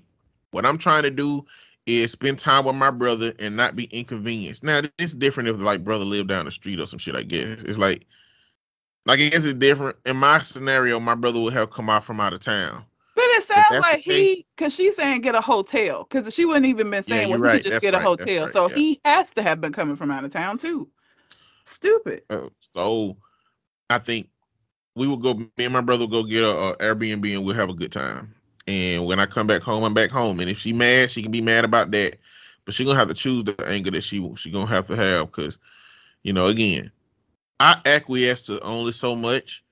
[SPEAKER 1] What I'm trying to do is spend time with my brother and not be inconvenienced. Now it's different if like brother live down the street or some shit. I guess it's like, like I guess it's different. In my scenario, my brother would have come out from out of town.
[SPEAKER 2] It sounds like he, because she's saying get a hotel, because she wouldn't even been saying yeah, well, right. just that's get right. a hotel. Right. So yeah. he has to have been coming from out of town too. Stupid.
[SPEAKER 1] Uh, so I think we will go. Me and my brother will go get a, a Airbnb and we'll have a good time. And when I come back home, I'm back home. And if she mad, she can be mad about that. But she gonna have to choose the anger that she she gonna have to have because, you know, again, I acquiesce to only so much.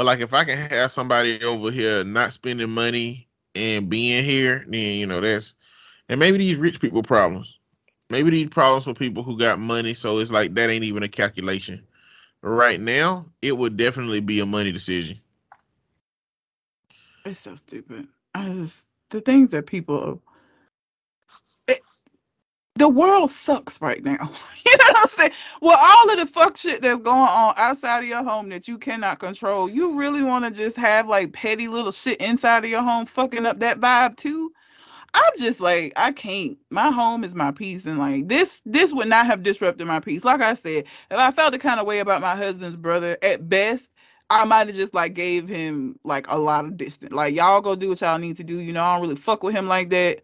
[SPEAKER 1] But like if I can have somebody over here not spending money and being here, then you know that's and maybe these rich people problems. Maybe these problems for people who got money, so it's like that ain't even a calculation. Right now, it would definitely be a money decision.
[SPEAKER 2] It's so stupid. I just the things that people the world sucks right now. you know what I'm saying? Well, all of the fuck shit that's going on outside of your home that you cannot control, you really want to just have like petty little shit inside of your home fucking up that vibe too? I'm just like, I can't. My home is my peace, and like this, this would not have disrupted my peace. Like I said, if I felt the kind of way about my husband's brother, at best, I might have just like gave him like a lot of distance. Like y'all go do what y'all need to do. You know, I don't really fuck with him like that.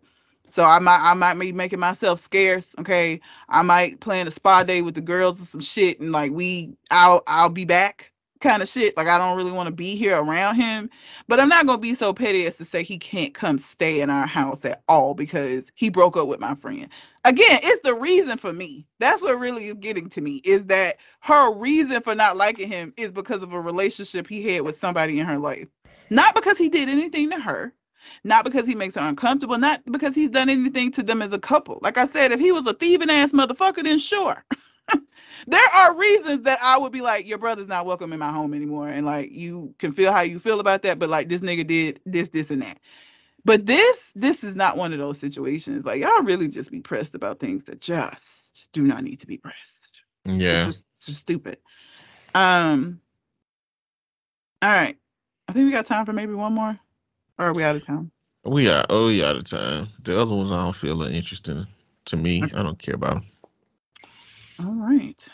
[SPEAKER 2] So I might I might be making myself scarce. Okay. I might plan a spa day with the girls and some shit and like we I'll I'll be back kind of shit. Like I don't really want to be here around him. But I'm not gonna be so petty as to say he can't come stay in our house at all because he broke up with my friend again, it's the reason for me. That's what really is getting to me is that her reason for not liking him is because of a relationship he had with somebody in her life. Not because he did anything to her, not because he makes her uncomfortable, not because he's done anything to them as a couple. Like I said, if he was a thieving ass motherfucker, then sure. there are reasons that I would be like, your brother's not welcome in my home anymore. And like, you can feel how you feel about that, but like, this nigga did this, this, and that. But this this is not one of those situations. Like y'all really just be pressed about things that just do not need to be pressed.
[SPEAKER 1] Yeah.
[SPEAKER 2] It's just, it's just stupid. Um all right. I think we got time for maybe one more. Or are we out of time?
[SPEAKER 1] We are oh we out of time. The other ones I don't feel that interesting to me. I don't care about them.
[SPEAKER 2] All right.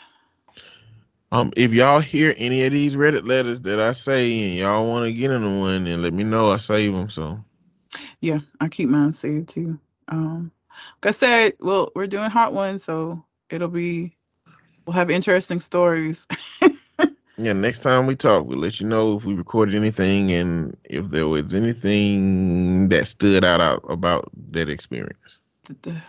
[SPEAKER 1] Um, if y'all hear any of these Reddit letters that I say and y'all want to get in one, then let me know. I save them. So
[SPEAKER 2] yeah, I keep mine saved too. Um, like I said, well, we're doing hot ones, so it'll be we'll have interesting stories.
[SPEAKER 1] yeah, next time we talk, we'll let you know if we recorded anything and if there was anything that stood out, out about that experience. The, the,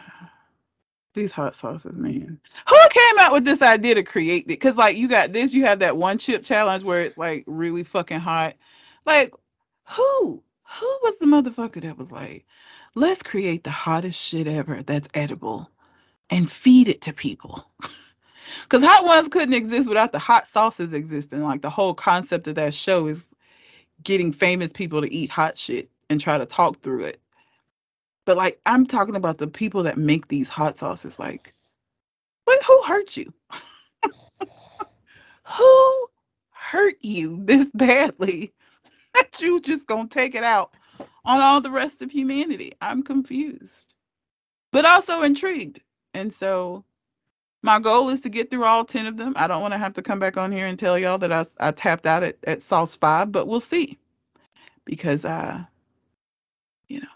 [SPEAKER 2] these hot sauces, man. Who came out with this idea to create it? Because like you got this, you have that one chip challenge where it's like really fucking hot. Like who? who was the motherfucker that was like, let's create the hottest shit ever that's edible and feed it to people? Because hot ones couldn't exist without the hot sauces existing. Like the whole concept of that show is getting famous people to eat hot shit and try to talk through it. But like I'm talking about the people that make these hot sauces. Like, what? Who hurt you? Who hurt you this badly that you just gonna take it out on all the rest of humanity? I'm confused, but also intrigued. And so my goal is to get through all 10 of them. I don't want to have to come back on here and tell y'all that I, I tapped out at, at Sauce 5, but we'll see. Because, uh, you know,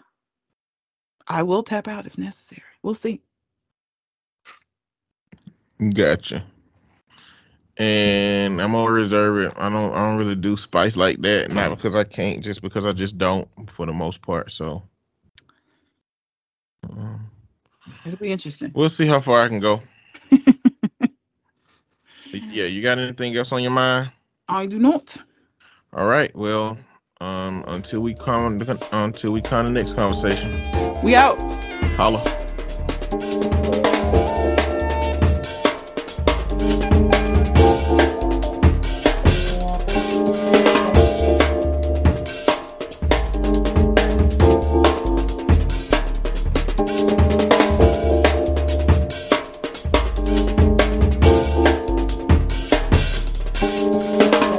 [SPEAKER 2] I will tap out if necessary. We'll see.
[SPEAKER 1] Gotcha. And I'm gonna reserve it. I don't. I don't really do spice like that. Not because I can't, just because I just don't for the most part. So.
[SPEAKER 2] Um, It'll be interesting.
[SPEAKER 1] We'll see how far I can go. Yeah, you got anything else on your mind?
[SPEAKER 2] I do not.
[SPEAKER 1] All right. Well, um, until we come until we come to the next conversation.
[SPEAKER 2] We out.
[SPEAKER 1] Holla.